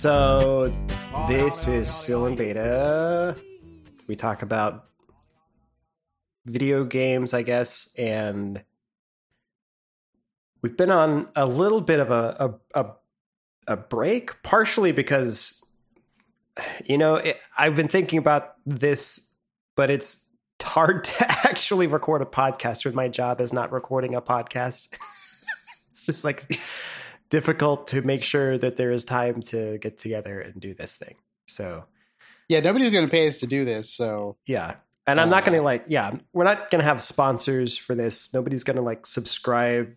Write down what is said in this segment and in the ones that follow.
So this is still in beta. We talk about video games, I guess, and we've been on a little bit of a a, a, a break, partially because you know it, I've been thinking about this, but it's hard to actually record a podcast when my job is not recording a podcast. it's just like difficult to make sure that there is time to get together and do this thing. So, yeah, nobody's going to pay us to do this. So, yeah. And I'm not going to uh, like, yeah, we're not going to have sponsors for this. Nobody's going to like subscribe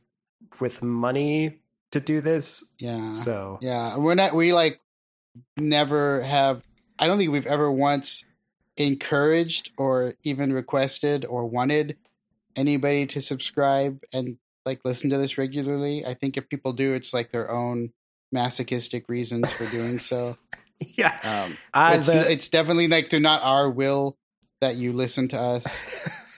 with money to do this. Yeah. So, yeah, we're not, we like never have, I don't think we've ever once encouraged or even requested or wanted anybody to subscribe and like listen to this regularly. I think if people do, it's like their own masochistic reasons for doing so. yeah, um, uh, it's, the, it's definitely like they're not our will that you listen to us.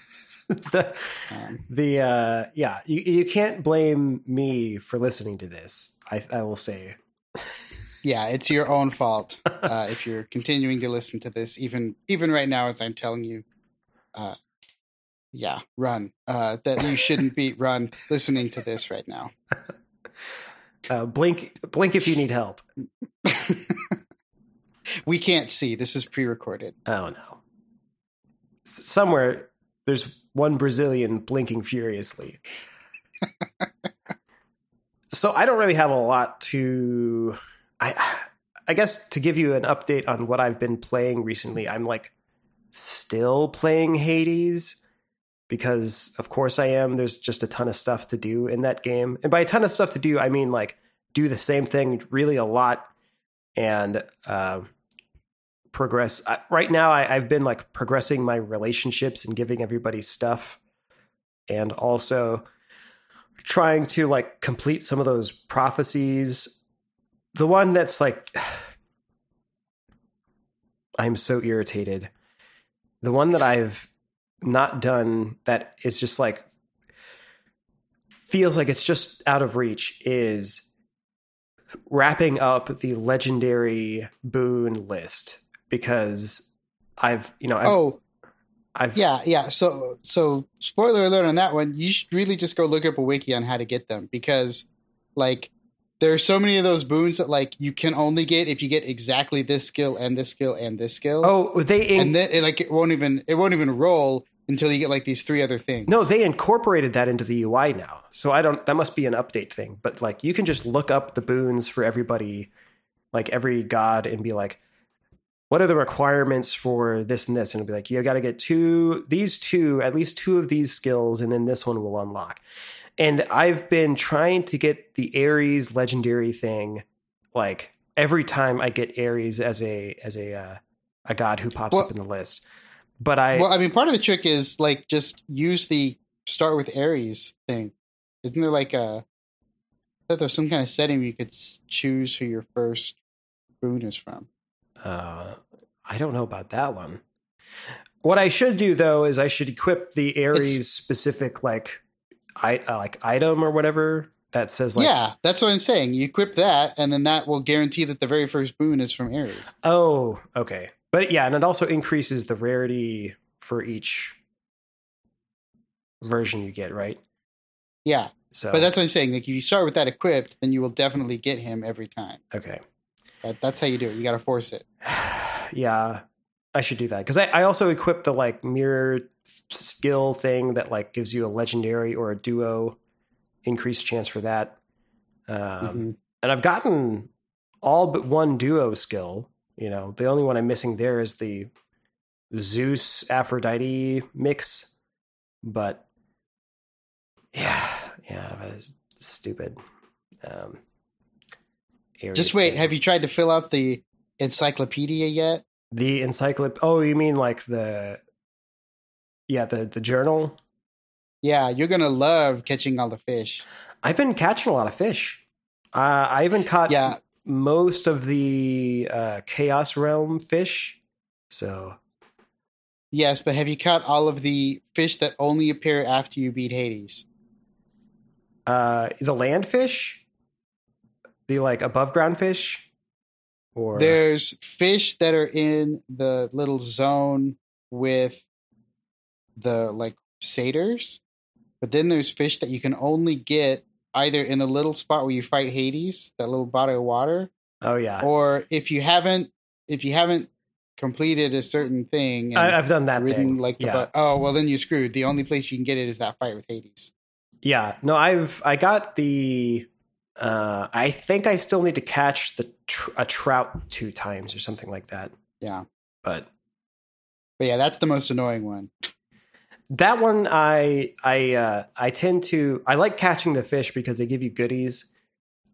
the um, the uh, yeah, you you can't blame me for listening to this. I I will say. yeah, it's your own fault uh, if you're continuing to listen to this, even even right now as I'm telling you. Uh, yeah, run. Uh, that you shouldn't be run listening to this right now. Uh, blink, blink if you need help. we can't see. This is pre-recorded. Oh no. Somewhere there's one Brazilian blinking furiously. so I don't really have a lot to. I, I guess to give you an update on what I've been playing recently, I'm like still playing Hades because of course I am. There's just a ton of stuff to do in that game. And by a ton of stuff to do, I mean like do the same thing really a lot and uh, progress. I, right now, I, I've been like progressing my relationships and giving everybody stuff and also trying to like complete some of those prophecies. The one that's like, I'm so irritated. The one that I've not done that is just like feels like it's just out of reach is wrapping up the legendary boon list because I've you know I've, oh I've yeah yeah so so spoiler alert on that one you should really just go look up a wiki on how to get them because like there are so many of those boons that like you can only get if you get exactly this skill and this skill and this skill. Oh, they and then it, like it won't even it won't even roll until you get like these three other things. No, they incorporated that into the UI now. So I don't that must be an update thing. But like you can just look up the boons for everybody, like every god, and be like, what are the requirements for this and this? And it'll be like, you gotta get two these two, at least two of these skills, and then this one will unlock. And I've been trying to get the Ares legendary thing, like every time I get Ares as a as a uh, a god who pops well, up in the list. But I well, I mean, part of the trick is like just use the start with Ares thing. Isn't there like a that there's some kind of setting where you could choose who your first boon is from? Uh, I don't know about that one. What I should do though is I should equip the Ares it's, specific like I uh, like item or whatever that says like yeah that's what i'm saying you equip that and then that will guarantee that the very first boon is from Ares. oh okay but yeah, and it also increases the rarity for each version you get, right? Yeah. So, but that's what I'm saying. Like, if you start with that equipped, then you will definitely get him every time. Okay. That, that's how you do it. You got to force it. yeah, I should do that because I, I also equipped the like mirror skill thing that like gives you a legendary or a duo increased chance for that. Um, mm-hmm. And I've gotten all but one duo skill you know, the only one I'm missing there is the Zeus Aphrodite mix, but yeah, yeah, it's stupid. Um, Just wait. Thing. Have you tried to fill out the encyclopedia yet? The encyclopedia. Oh, you mean like the yeah the the journal? Yeah, you're gonna love catching all the fish. I've been catching a lot of fish. Uh, I even caught yeah most of the uh, Chaos Realm fish. So. Yes, but have you caught all of the fish that only appear after you beat Hades? Uh, the land fish, the like above ground fish. Or There's fish that are in the little zone with the like satyrs, but then there's fish that you can only get either in the little spot where you fight Hades, that little body of water, oh yeah, or if you haven't if you haven't completed a certain thing and I, I've done that ridden thing. like the yeah. bu- oh well then you're screwed. The only place you can get it is that fight with Hades. Yeah, no, I've I got the. Uh, I think I still need to catch the tr- a trout two times or something like that. Yeah. But But yeah, that's the most annoying one. That one, I I uh, I tend to I like catching the fish because they give you goodies,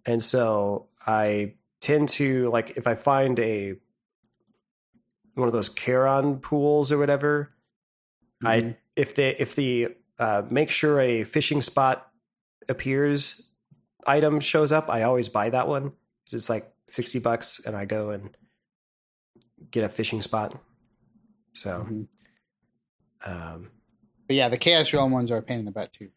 and so I tend to like if I find a one of those Charon pools or whatever, Mhm. I if they if the uh, make sure a fishing spot appears item shows up, I always buy that one 'Cause it's like sixty bucks, and I go and get a fishing spot. So, Mhm. um, But yeah, the Chaos Realm ones are a pain in the butt too.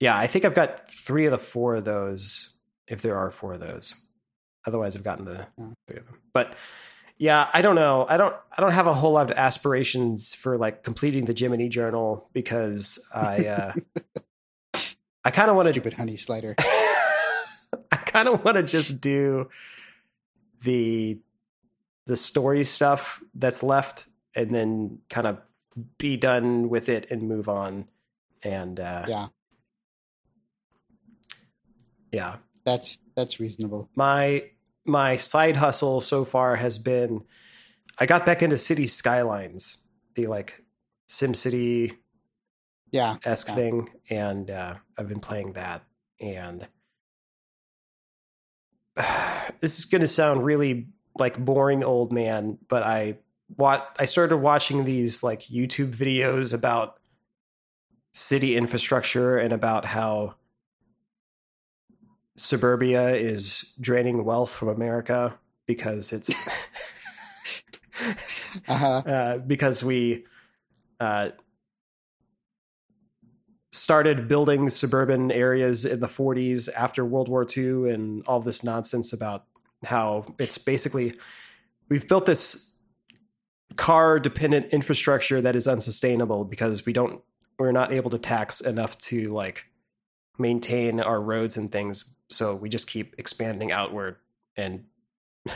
yeah, I think I've got three of the four of those, if there are four of those. Otherwise, I've gotten the Yeah. three of them. But yeah, I don't know. I don't. I don't have a whole lot of aspirations for like completing the Jiminy Journal because I. Uh, I kind of want to Stupid honey slider. I kind of want to just do the the story stuff that's left and then kind of be done with it and move on and uh Yeah. yeah That's that's reasonable. my my side hustle so far has been I got back into City Skylines the like SimCity Yeah. esque Yeah. thing, and uh, I've been playing that. And this is going to sound really like boring old man, but I what I started watching these like YouTube videos about city infrastructure and about how suburbia is draining wealth from America because it's Uh-huh. uh, because we uh, started building suburban areas in the 40s after World War II and all this nonsense about how it's basically we've built this car dependent infrastructure that is unsustainable because we don't we're not able to tax enough to like maintain our roads and things. So we just keep expanding outward and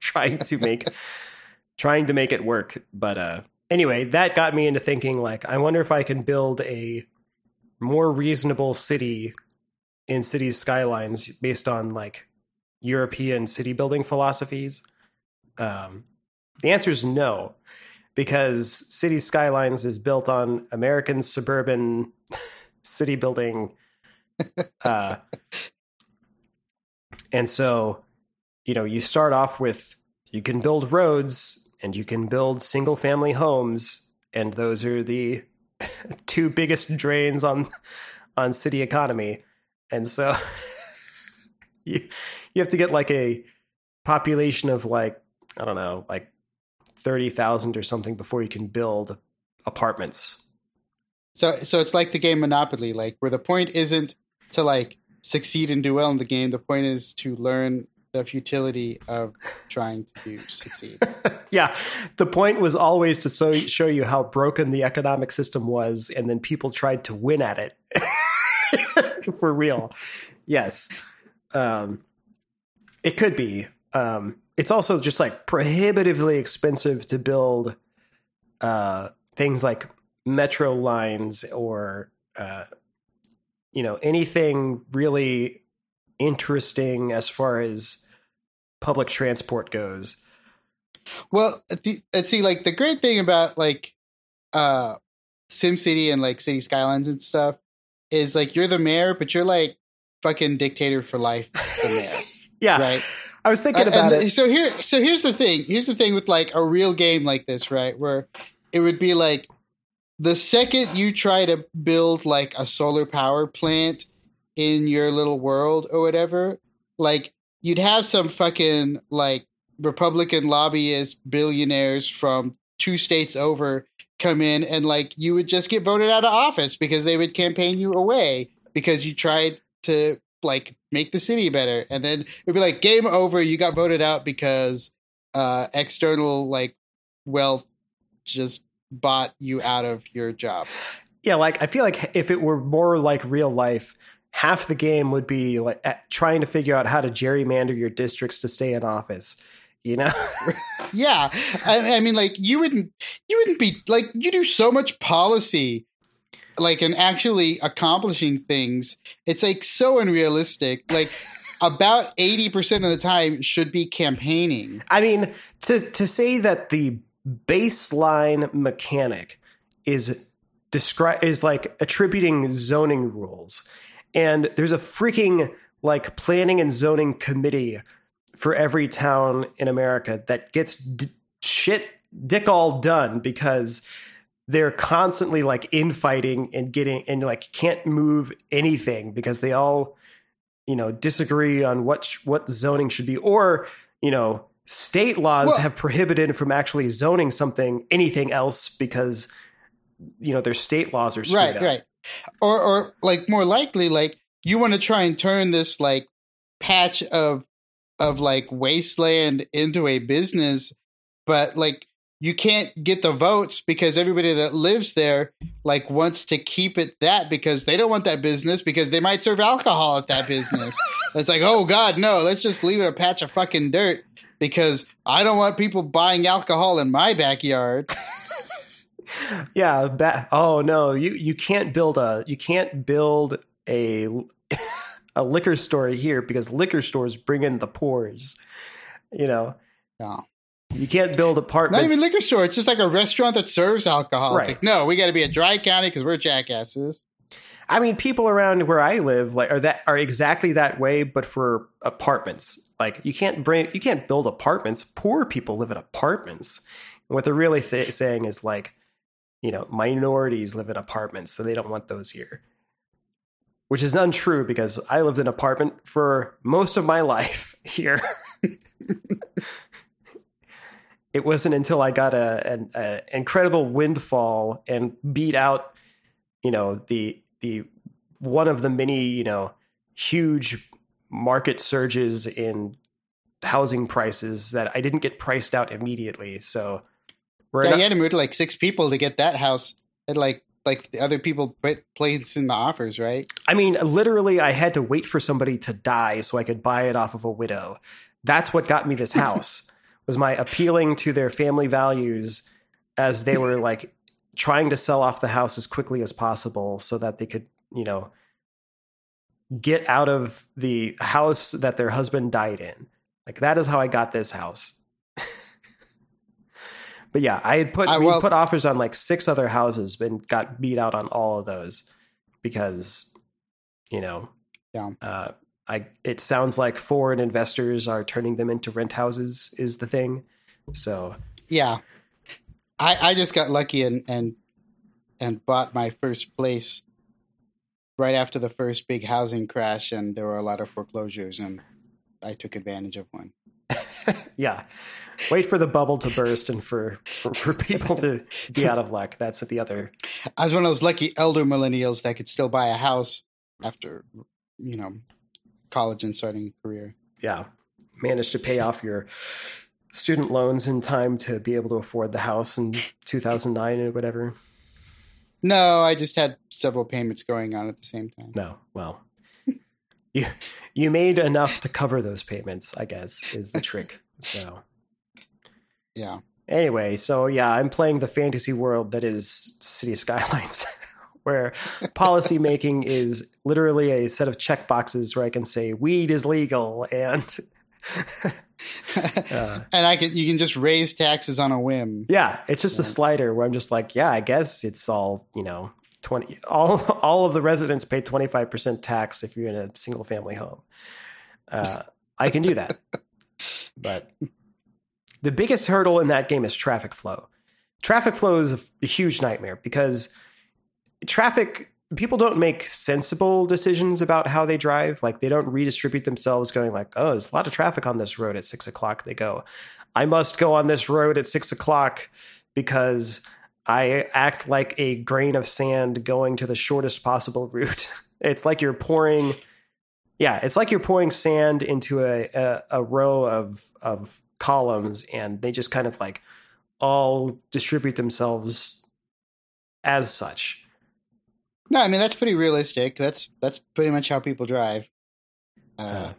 trying to make trying to make it work. But uh anyway that got me into thinking like i wonder if i can build a more reasonable city in cities skylines based on like european city building philosophies. Um the answer is no because city skylines is built on american suburban city building uh and so you know you start off with you can build roads and you can build single family homes and those are the two biggest drains on on city economy. And so you you have to get like a population of like i don't know like 30,000 or something before you can build apartments So so it's like the game Monopoly, like where the point isn't to like succeed and do well in the game. The point is to learn the futility of trying to succeed. yeah, the point was always to so, show you how broken the economic system was, and then people tried to win at it for real. Yes, um, it could be. Um, it's also just like prohibitively expensive to build uh, things like metro lines or uh, you know anything really interesting as far as public transport goes. Well, the, and see, like the great thing about like uh SimCity and like City Skylines and stuff is like you're the mayor, but you're like fucking dictator for life. The mayor, Yeah, right? I was thinking Uh, about and it. So here, so here's the thing. Here's the thing with like a real game like this, right? Where it would be like the second you try to build like a solar power plant in your little world or whatever, like you'd have some fucking like Republican lobbyists, billionaires from two states over come in and like you would just get voted out of office because they would campaign you away because you tried to like make the city better, and then it'd be like game over. You got voted out because uh, external like wealth just bought you out of your job. Yeah, like I feel like if it were more like real life, half the game would be like trying to figure out how to gerrymander your districts to stay in office. You know? yeah, I, I mean, like you wouldn't, you wouldn't be like you do so much policy, like and actually accomplishing things. It's like so unrealistic. Like about eighty percent of the time should be campaigning. I mean, to to say that the baseline mechanic is describe is like attributing zoning rules, and there's a freaking like planning and zoning committee for every town in America that gets d- shit dick all done because they're constantly like infighting and getting and like can't move anything because they all you know disagree on what sh- what zoning should be or you know state laws Well- have prohibited from actually zoning something anything else because you know their state laws are right, up. right. Or, or like more likely, like you want to try and turn this like patch of of like wasteland into a business, but like you can't get the votes because everybody that lives there like wants to keep it that because they don't want that business because they might serve alcohol at that business. it's like, oh god, no, let's just leave it a patch of fucking dirt because I don't want people buying alcohol in my backyard. Yeah. That, oh no, you you can't build a you can't build a a liquor store here because liquor stores bring in the poors. You know, No. You can't build apartments. Not even liquor store. It's just like a restaurant that serves alcohol. Right. It's like, no, we got to be a dry county because we're jackasses. I mean, people around where I live like are that are exactly that way, but for apartments. Like you can't bring you can't build apartments. Poor people live in apartments. And what they're really th- saying is like, you know, minorities live in apartments, so they don't want those here. Which is untrue because I lived in an apartment for most of my life here. it wasn't until I got a an a incredible windfall and beat out, you know, the the one of the many, you know, huge market surges in housing prices that I didn't get priced out immediately. So we're Yeah, not- you had to move to like six people to get that house. And like, like the other people put place in the offers, right? I mean, literally, I had to wait for somebody to die so I could buy it off of a widow. That's what got me this house. Was my appealing to their family values as they were like trying to sell off the house as quickly as possible so that they could, you know, get out of the house that their husband died in. Like that is how I got this house. but yeah, I had put I- we well- put offers on like six other houses and got beat out on all of those because you know Yeah. uh, I it sounds like foreign investors are turning them into rent houses is the thing. So Yeah. I, I just got lucky and, and, and bought my first place right after the first big housing crash. And there were a lot of foreclosures and I took advantage of one. yeah, wait for the bubble to burst and for, for for people to be out of luck. That's at the other. I was one of those lucky elder millennials that could still buy a house after, you know, college and starting a career. Yeah, managed to pay off your student loans in time to be able to afford the house in 2009 or whatever. No, I just had several payments going on at the same time. No, well, you you made enough to cover those payments. I guess is the trick. So Yeah. anyway, so yeah, I'm playing the fantasy world that is City Skylines, where policy making is literally a set of check boxes where I can say weed is legal and uh, and I can you can just raise taxes on a whim. yeah, it's just a slider where I'm just like, yeah, I guess it's all you know. 20 all all of the residents pay 25% tax if you're in a single family home uh, i can do that but the biggest hurdle in that game is traffic flow traffic flow is a, a huge nightmare because traffic people don't make sensible decisions about how they drive like they don't redistribute themselves going like oh there's a lot of traffic on this road at six o'clock they go i must go on this road at six o'clock because I act like a grain of sand going to the shortest possible route. It's like you're pouring, Yeah, it's like you're pouring sand into a, a, a row of of columns, and they just kind of like all distribute themselves as such. No, I mean that's pretty realistic. That's that's pretty much how people drive. Uh, Uh,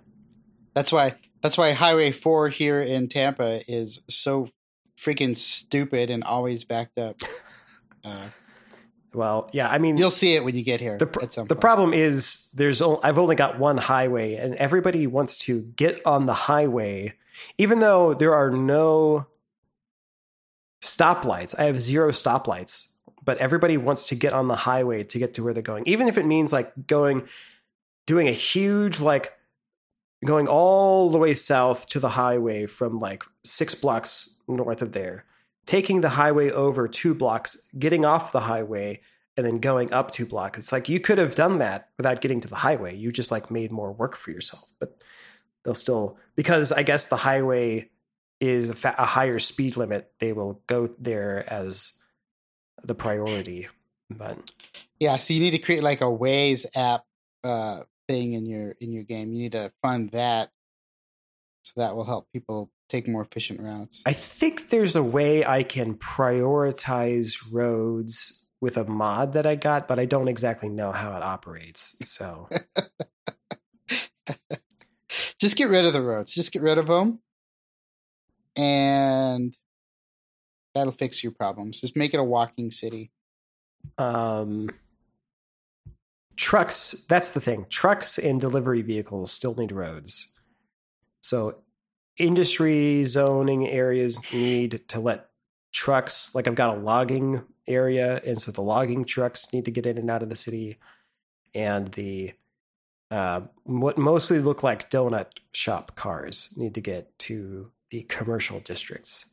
That's why that's why Highway 4 here in Tampa is so freaking stupid and always backed up. Uh, well, yeah, I mean, you'll see it when you get here the, pr- the problem is there's o- I've only got one highway, and everybody wants to get on the highway, even though there are no stoplights. I have zero stoplights, but everybody wants to get on the highway to get to where they're going, even if it means like going, doing a huge like going all the way south to the highway from like six blocks north of there, taking the highway over two blocks, getting off the highway, and then going up two blocks. It's like you could have done that without getting to the highway. You just like made more work for yourself. But they'll still because I guess the highway is a, fa- a higher speed limit. They will go there as the priority. But Yeah, so you need to create like a Waze app uh, thing in your in your game. You need to fund that, so that will help people take more efficient routes. I think there's a way I can prioritize roads with a mod that I got, but I don't exactly know how it operates. So Just get rid of the roads. Just get rid of them, and that'll fix your problems. Just make it a walking city. um trucks that's the thing trucks and delivery vehicles still need roads so industry zoning areas need to let trucks like i've got a logging area and so the logging trucks need to get in and out of the city and the uh, what mostly look like donut shop cars need to get to the commercial districts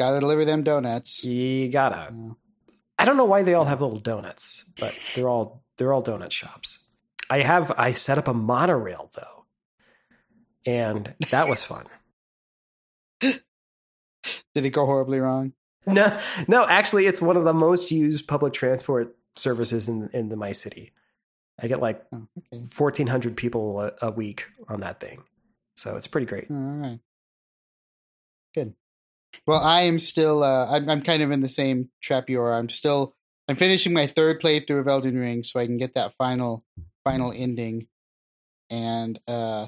Got to deliver them donuts. you gotta Mm. I don't know why they all have little donuts, but they're all they're all donut shops. I have I set up a monorail though, and that was fun. Did it go horribly wrong? no, no, actually, it's one of the most used public transport services in in the my city. I get like Oh, okay. fourteen hundred people a, a week on that thing, so it's pretty great. All right. Good. Well, I am still. Uh, I'm, I'm kind of in the same trap you are. I'm still. I'm finishing my third playthrough of Elden Ring, so I can get that final final ending. And uh,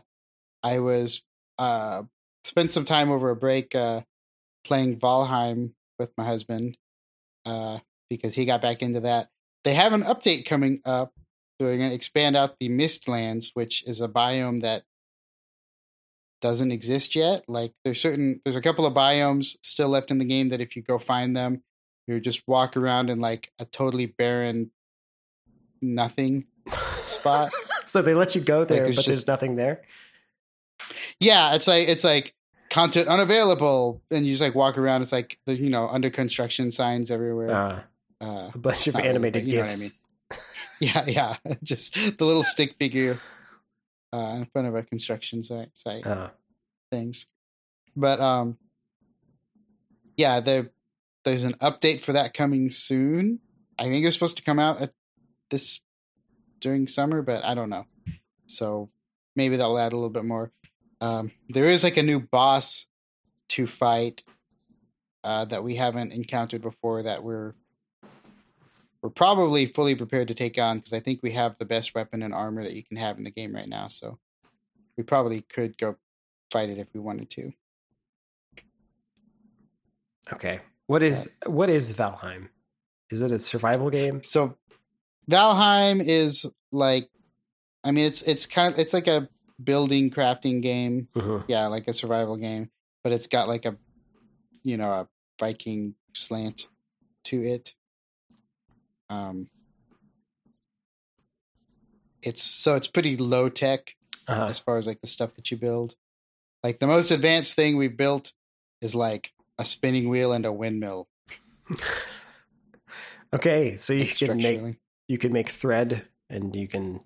I was uh, spent some time over a break uh, playing Valheim with my husband uh, because he got back into that. They have an update coming up. So they're going to expand out the Mistlands, which is a biome that doesn't exist yet. Like there's certain there's a couple of biomes still left in the game that if you go find them, you just walk around in like a totally barren nothing spot. so they let you go there, there's but there's just- nothing there. yeah, it's like it's like content unavailable and you just like walk around it's like the you know under construction signs everywhere. Uh, Uh, a bunch of Not really, animated but you know what I gifs. yeah, yeah, just the little stick figure uh, in front of a construction site site. Uh, things. But um yeah, there there's an update for that coming soon. I think it's supposed to come out at this during summer, but I don't know. So maybe that'll add a little bit more. Um there is like a new boss to fight uh that we haven't encountered before that we're we're probably fully prepared to take on because I think we have the best weapon and armor that you can have in the game right now. So we probably could go fight it if we wanted to. okay, what is what is Valheim? Is it a survival game? So Valheim is like I mean it's it's kind of it's like a building crafting game. Mhm. Yeah, like a survival game, but it's got like a you know, a Viking slant to it. Um it's so it's pretty low tech Uh-huh. as far as like the stuff that you build. Like the most advanced thing we've built is like a spinning wheel and a windmill. Okay, so you can make you can make thread and you can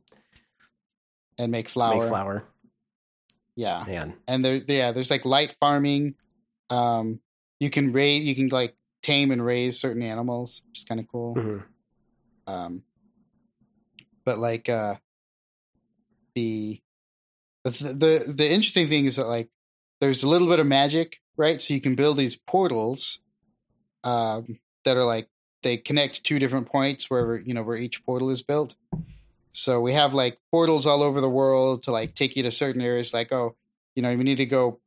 and make flour. make flour. Yeah. Man, and there yeah there's like light farming um you can raise you can like tame and raise certain animals which is kind of cool Mhm. Um but like uh the the, the interesting thing is that like there's a little bit of magic, right? So you can build these portals um, that are like they connect two different points where you know where each portal is built. So we have like portals all over the world to like take you to certain areas. Like oh, you know, we need to go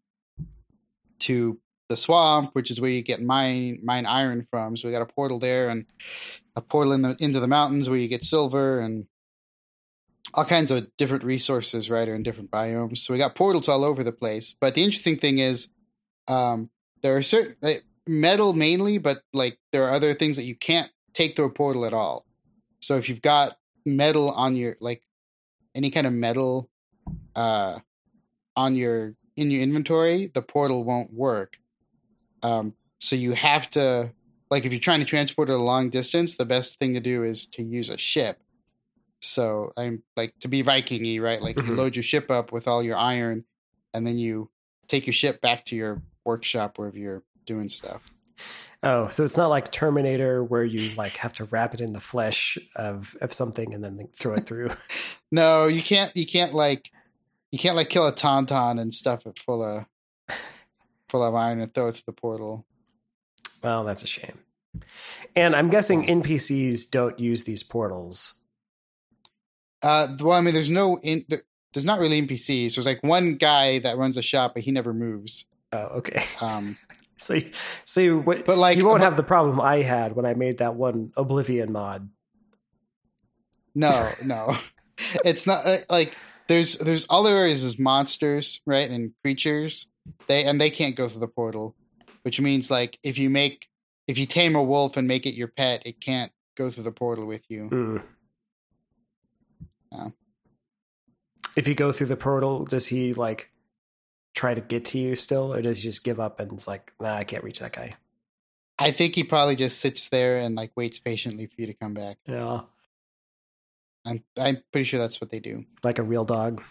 to the swamp, which is where you get mine mine iron from. So we got a portal there, and a portal in the, into the mountains where you get silver and all kinds of different resources, right, or in different biomes. So we got portals all over the place. But the interesting thing is, um, there are certain like, metal mainly, but like there are other things that you can't take through a portal at all. So if you've got metal on your like any kind of metal uh on your in your inventory, the portal won't work. Um, so you have to like if you're trying to transport it a long distance, the best thing to do is to use a ship. So I'm like to be Vikingy, right? Like Mhm. you load your ship up with all your iron, and then you take your ship back to your workshop wherever you're doing stuff. Oh, so it's not like Terminator where you like have to wrap it in the flesh of of something and then throw it through. No, you can't. You can't like you can't like kill a tauntaun and stuff it full of full of iron and throw it to the portal. well, that's a shame. And I'm guessing NPCs don't use these portals. Uh, well, I mean, there's no in, there, there's not really NPCs. There's like one guy that runs a shop, but he never moves. Oh, okay. Um, So, you- so you, but like you won't but- have the problem I had when I made that one Oblivion mod. No, no, it's not uh, like there's there's all there is is monsters, right, and creatures. They and they can't go through the portal, which means like if you make if you tame a wolf and make it your pet, it can't go through the portal with you. Mm. Yeah. If you go through the portal, does he like try to get to you still, or does he just give up and it's like, nah, I can't reach that guy? I think he probably just sits there and like waits patiently for you to come back. Yeah, I'm I'm pretty sure that's what they do. like a real dog.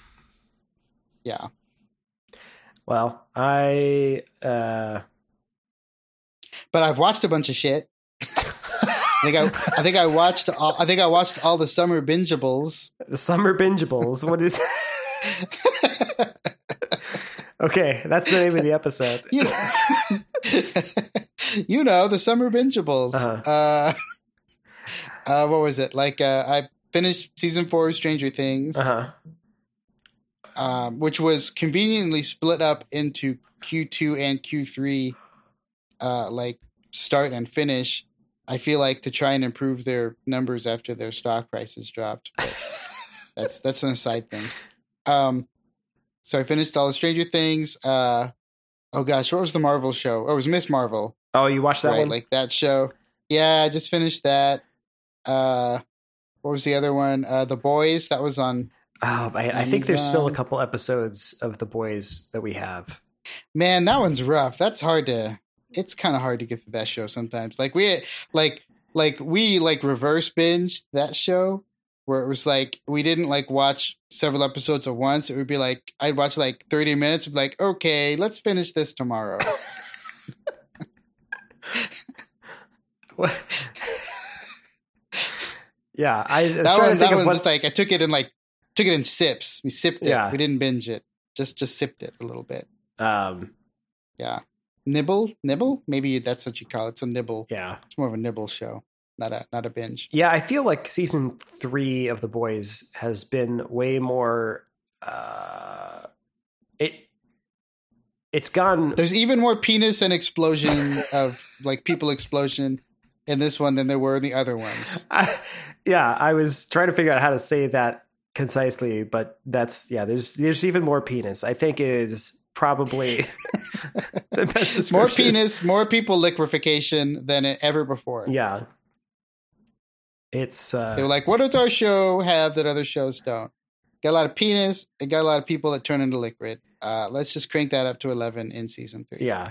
Yeah. Well, I uh But I've watched a bunch of shit. I think I I think I watched all, I think I watched all the summer bingeables. the summer bingeables. What is? okay, that's the name of the episode. you know, you know the summer bingeables. Uh-huh. Uh, uh, what was it like? Uh, I finished season four of Stranger Things, Uh huh. Um, which was conveniently split up into Q two and Q three, uh, like start and finish. I feel like to try and improve their numbers after their stock prices dropped. That's that's an aside thing. Um, so I finished all the Stranger Things. Uh, oh gosh, what was the Marvel show? Oh, it was Ms. Marvel, Oh, you watched that right? one? Like that show. Yeah, I just finished that. Uh, what was the other one? Uh, the Boys. That was on. Oh, I, I think there's still a uh, couple episodes of the boys that we have. Man, that one's rough. That's hard to. It's kind of hard to get through that show sometimes. Like we, like, like we like reverse binged that show where it was like we didn't like watch several episodes at once. It would be like I'd watch like thirty minutes. Be like, okay, let's finish this tomorrow. Yeah, I was that one, that of one what. just like I took it in like took it in sips. We sipped it. Yeah. We didn't binge it. Just just sipped it a little bit. um, Yeah, nibble, nibble. Maybe that's what you call it. It's a nibble. yeah, It's more of a nibble show, not a not a binge. yeah. I feel like season three of the boys has been way more. Uh, it it's gone There's even more penis and explosion of like people explosion in this one than there were in the other ones. I, yeah, I was trying to figure out how to say that concisely, but that's yeah. There's there's even more penis. I think is probably the best More penis, more people liquefaction than ever before. Yeah, it's uh, They were uh, like, "What does our show have that other shows don't?" Got a lot of penis. It got a lot of people that turn into liquid. Uh, let's just crank that up to eleven in season three. yeah,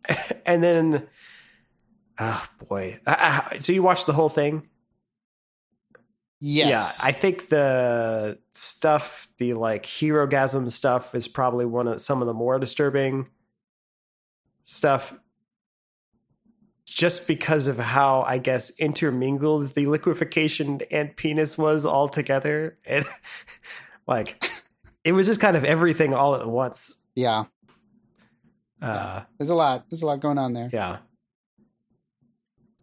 and then oh boy. So you watched the whole thing? Yes. Yeah, I think the stuff, the like Herogasm stuff, is probably one of some of the more disturbing stuff. Just because of how I guess intermingled the liquefaction and penis was all together, and like it was just kind of everything all at once. Yeah, Uh, there's a lot. There's a lot going on there. yeah.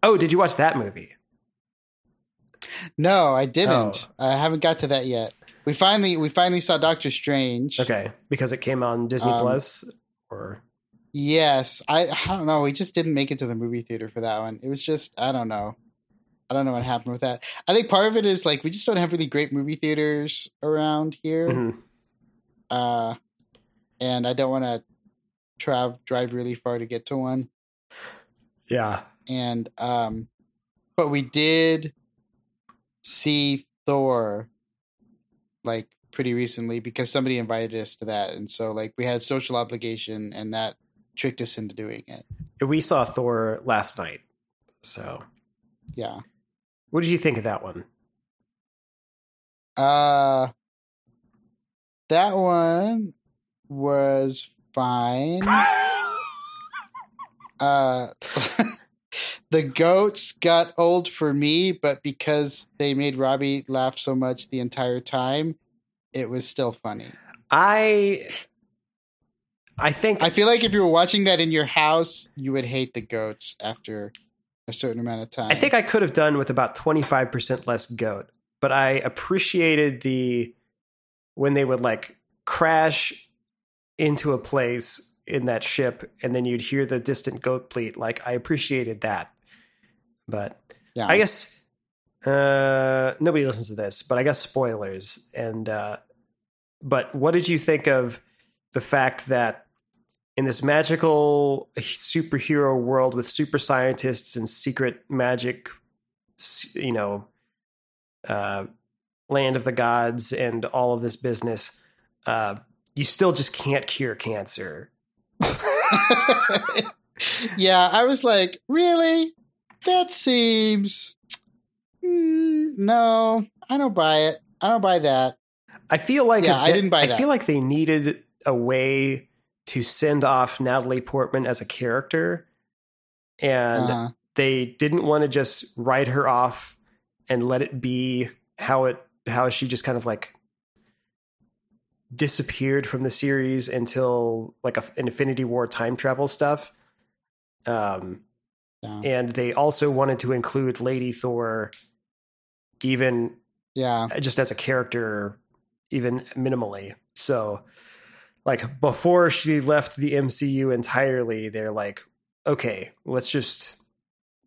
Oh, did you watch that movie? No, I didn't. Oh. I haven't got to that yet. We finally we finally saw Doctor Strange. Okay, because it came on Disney Um, Plus, or Yes, I I don't know. We just didn't make it to the movie theater for that one. It was just I don't know. I don't know what happened with that. I think part of it is like we just don't have really great movie theaters around here. Mhm. Uh and I don't want to travel drive really far to get to one. yeah, And um but we did see Thor like pretty recently because somebody invited us to that and so like we had social obligation and that tricked us into doing it. we saw Thor last night. So, Yeah. what did you think of that one? Uh that one was fine. Uh the goats got old for me, but because they made Robbie laugh so much the entire time, it was still funny. I, I think I feel like if you were watching that in your house, you would hate the goats after a certain amount of time. I think I could have done with about 25% less goat, but I appreciated the when they would like crash into a place in that ship and then you'd hear the distant goat bleat. Like I appreciated that. But yeah. I guess uh nobody listens to this, but I guess spoilers and uh but what did you think of the fact that in this magical superhero world with super scientists and secret magic you know uh land of the gods and all of this business uh you still just can't cure cancer yeah, I was like, really? That seems. Mm, no, I don't buy it. I don't buy that. I feel like Yeah, a I didn't buy I that. feel like they needed a way to send off Natalie Portman as a character, and Uh-huh. they didn't want to just write her off and let it be how it how she just kind of like disappeared from the series until like a Infinity War time travel stuff. Um, Yeah. and they also wanted to include Lady Thor, even yeah. just as a character, even minimally. So, like before she left the MCU entirely, they're like, okay, let's just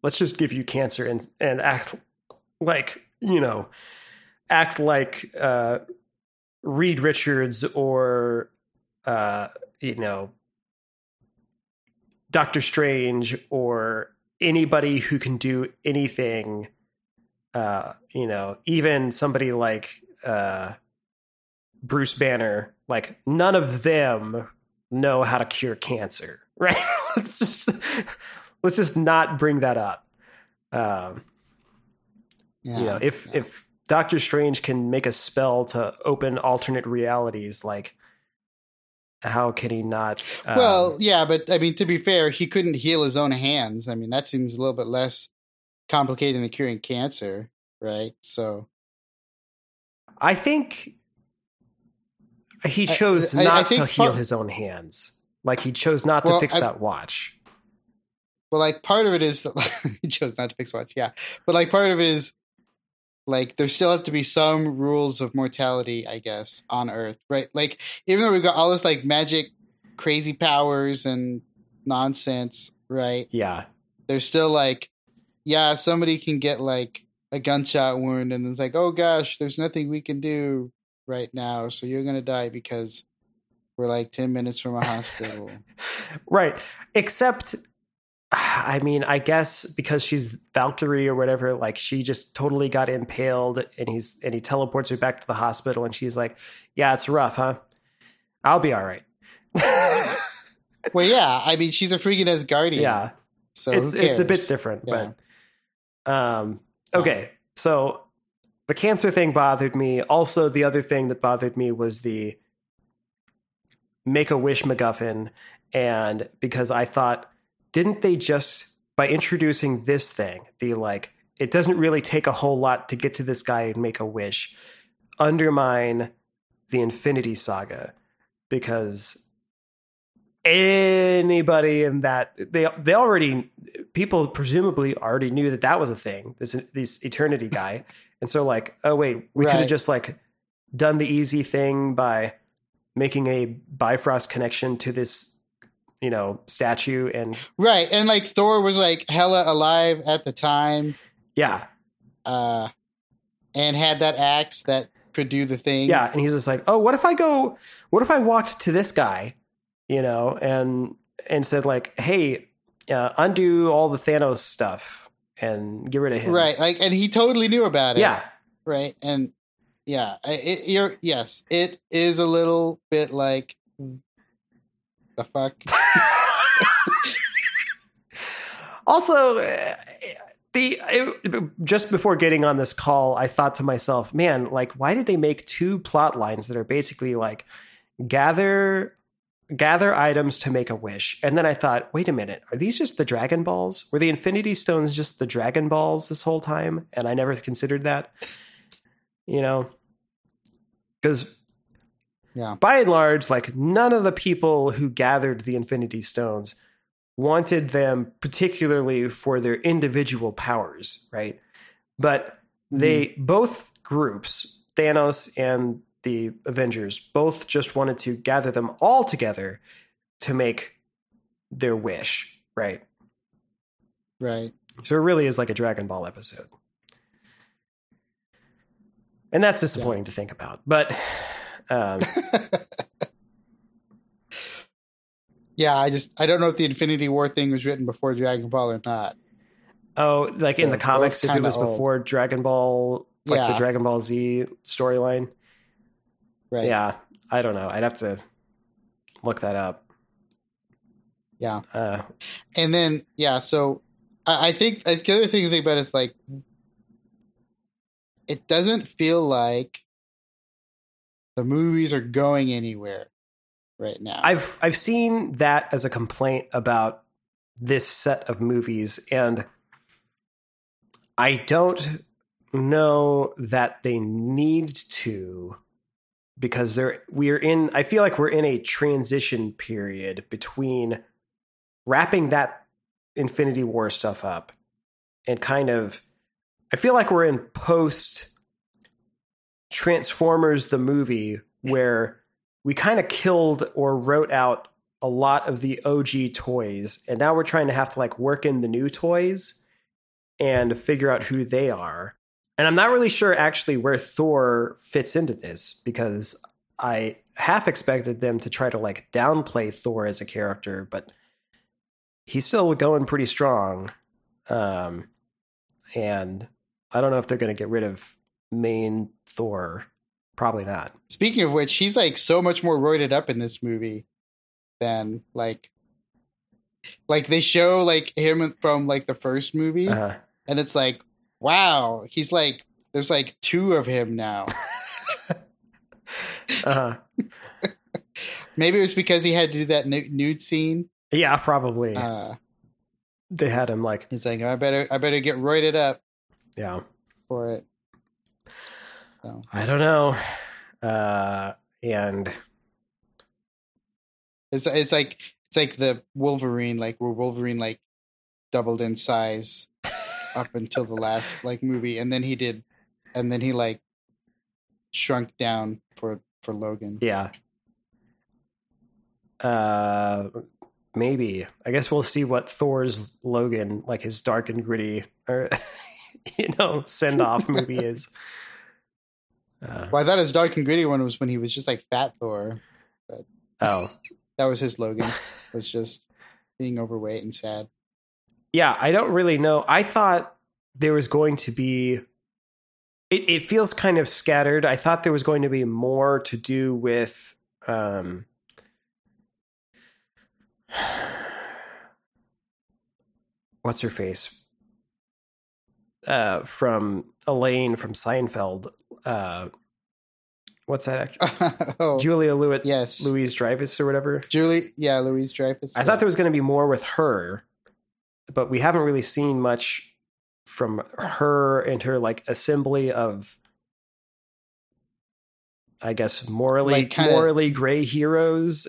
let's just give you cancer and and act like you know, act like uh, Reed Richards or uh, you know, Doctor Strange or anybody who can do anything uh, you know, even somebody like uh, Bruce Banner, like none of them know how to cure cancer, right? let's just let's just not bring that up. Um, Yeah. you know, if yeah. if Doctor Strange can make a spell to open alternate realities, like how can he not? um, well, yeah, but I mean, to be fair, he couldn't heal his own hands. I mean, that seems a little bit less complicated than curing cancer, right? So, I think he chose I- I not to heal part- his own hands. Like he chose not to Well, fix I- that watch. Well, like part of it is that he chose not to fix watch, yeah. But like part of it is like there still have to be some rules of mortality, I guess, on Earth, right? Like even though we've got all this like magic, crazy powers and nonsense, right? Yeah. There's still like, yeah, somebody can get like a gunshot wound, and it's like, oh gosh, there's nothing we can do right now, so you're gonna die because we're like ten minutes from a hospital. Right. Except, I mean, I guess because she's Valkyrie or whatever, like she just totally got impaled and he's, and he teleports her back to the hospital and she's like, yeah, it's rough, huh? I'll be all right. well, yeah, I mean, she's a freaking Asgardian. yeah. So it's, who it's a bit different, Yeah. but, um, okay. So the cancer thing bothered me. Also, the other thing that bothered me was the make a wish MacGuffin. And because I thought, didn't they just, by introducing this thing, the like, it doesn't really take a whole lot to get to this guy and make a wish, undermine the Infinity Saga? Because anybody in that they they already people presumably already knew that that was a thing this this eternity guy. And so like oh wait we could have just like done the easy thing by making a bifrost connection to this you know statue and Right. And like Thor was like hella alive at the time, yeah uh, and had that axe that could do the thing. yeah and he's just like oh what if i go what if i walked to this guy you know and and said like hey uh, undo all the thanos stuff and get rid of him Right. Like, and he totally knew about it. yeah Right. And yeah, it, you're, yes, it is a little bit like the fuck. also uh, the it, just before getting on this call i thought to myself man like why did they make two plot lines that are basically like gather gather items to make a wish? And then i thought wait a minute are these just the dragon balls? Were the infinity stones just the dragon balls this whole time? And i never considered that you know? Because Yeah. by and large like none of the people who gathered the infinity stones wanted them particularly for their individual powers, right? But hmm. they both groups, Thanos and the Avengers, both just wanted to gather them all together to make their wish, right? Right. So it really is like a Dragon Ball episode. And that's disappointing to think about. But um, yeah, I just, I don't know if the Infinity War thing was written before Dragon Ball or not. oh, like in They're the comics, if it was old. before Dragon Ball, like the Dragon Ball Z storyline. Right. Yeah, I don't know. I'd have to look that up. Yeah. Uh, And then, yeah, so I, I think the other thing to think about is like, it doesn't feel like the movies are going anywhere right now. I've I've seen that as a complaint about this set of movies, and I don't know that they need to because they're we're in I feel like we're in a transition period between wrapping that Infinity War stuff up and kind of I feel like we're in post Transformers the movie where we kind of killed or wrote out a lot of the OG toys and now we're trying to have to like work in the new toys and figure out who they are. And I'm not really sure actually where Thor fits into this because I half expected them to try to like downplay Thor as a character, but he's still going pretty strong. Um, and I don't know if they're going to get rid of main Thor. Probably not. Speaking of which, he's like so much more roided up in this movie than like, like they show like him from like the first movie, Uh, and it's like, wow, he's like, there's like two of him now. uh, huh. Maybe it was because he had to do that nu- nude scene. yeah, probably. Uh, they had him like, he's like, I better, I better get roided up yeah. for it. So I don't know. Uh, and it's it's like it's like the Wolverine, like where Wolverine like doubled in size up until the last like movie, and then he did, and then he like shrunk down for for Logan. yeah. Uh, maybe. I guess we'll see what Thor's Logan, like his dark and gritty, or you know, send off movie is. Uh, Well, I thought his dark and gritty one was when he was just like Fat Thor. But oh, That was his Logan. was just being overweight and sad. yeah. I don't really know. I thought there was going to be. It, it feels kind of scattered. I thought there was going to be more to do with. Um, what's her face? Uh, from Elaine from Seinfeld. Uh, what's that actor? oh, Julia Louis yes, Louise Dreyfus or whatever. Julie. Yeah, Louise Dreyfus. I thought there was going to be more with her, but we haven't really seen much from her and her like assembly of I guess morally Like, kinda- morally gray heroes.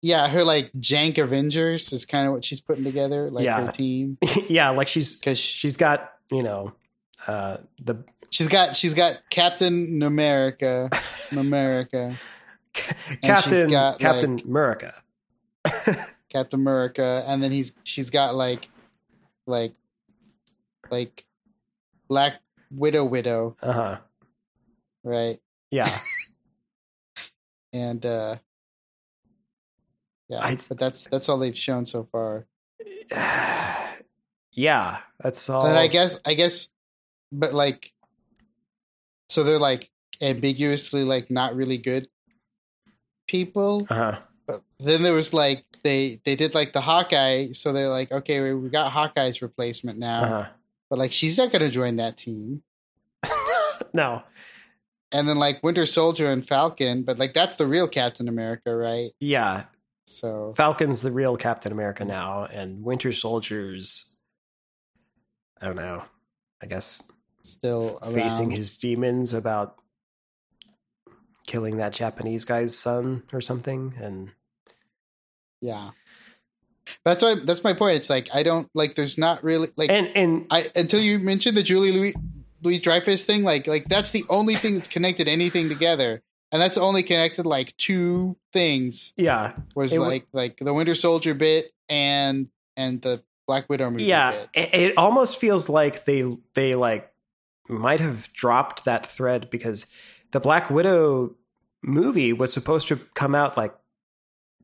Yeah, her like jank Avengers is kind of what she's putting together, like Yeah. her team, yeah, like she's because she's got you know uh, the she's got she's got Captain America, America, Captain got, Captain America. Captain America, and then he's she's got like like like Black Widow, Widow, Uh huh. right? Yeah. And uh yeah, I- but that's that's all they've shown so far. yeah. That's all. And I guess I guess but like so they're like ambiguously like not really good people. Uh huh. But then there was like they they did like the Hawkeye, so they're like, okay, we, we got Hawkeye's replacement now. Uh But like she's not gonna join that team. no. And then like Winter Soldier and Falcon, but like that's the real Captain America, right? Yeah. So Falcon's the real Captain America now, and Winter Soldier's. I don't know. I guess still around. facing his demons about killing that Japanese guy's son or something, and Yeah. That's why that's my point. It's like I don't like there's not really like and and I until you mentioned the Julie Louis Louis Dreyfus thing, like like that's the only thing that's connected anything together. And that's only connected like two things yeah, was It like like the Winter Soldier bit and and the Black Widow movie yeah. It, it almost feels like they they like might have dropped that thread because the Black Widow movie was supposed to come out like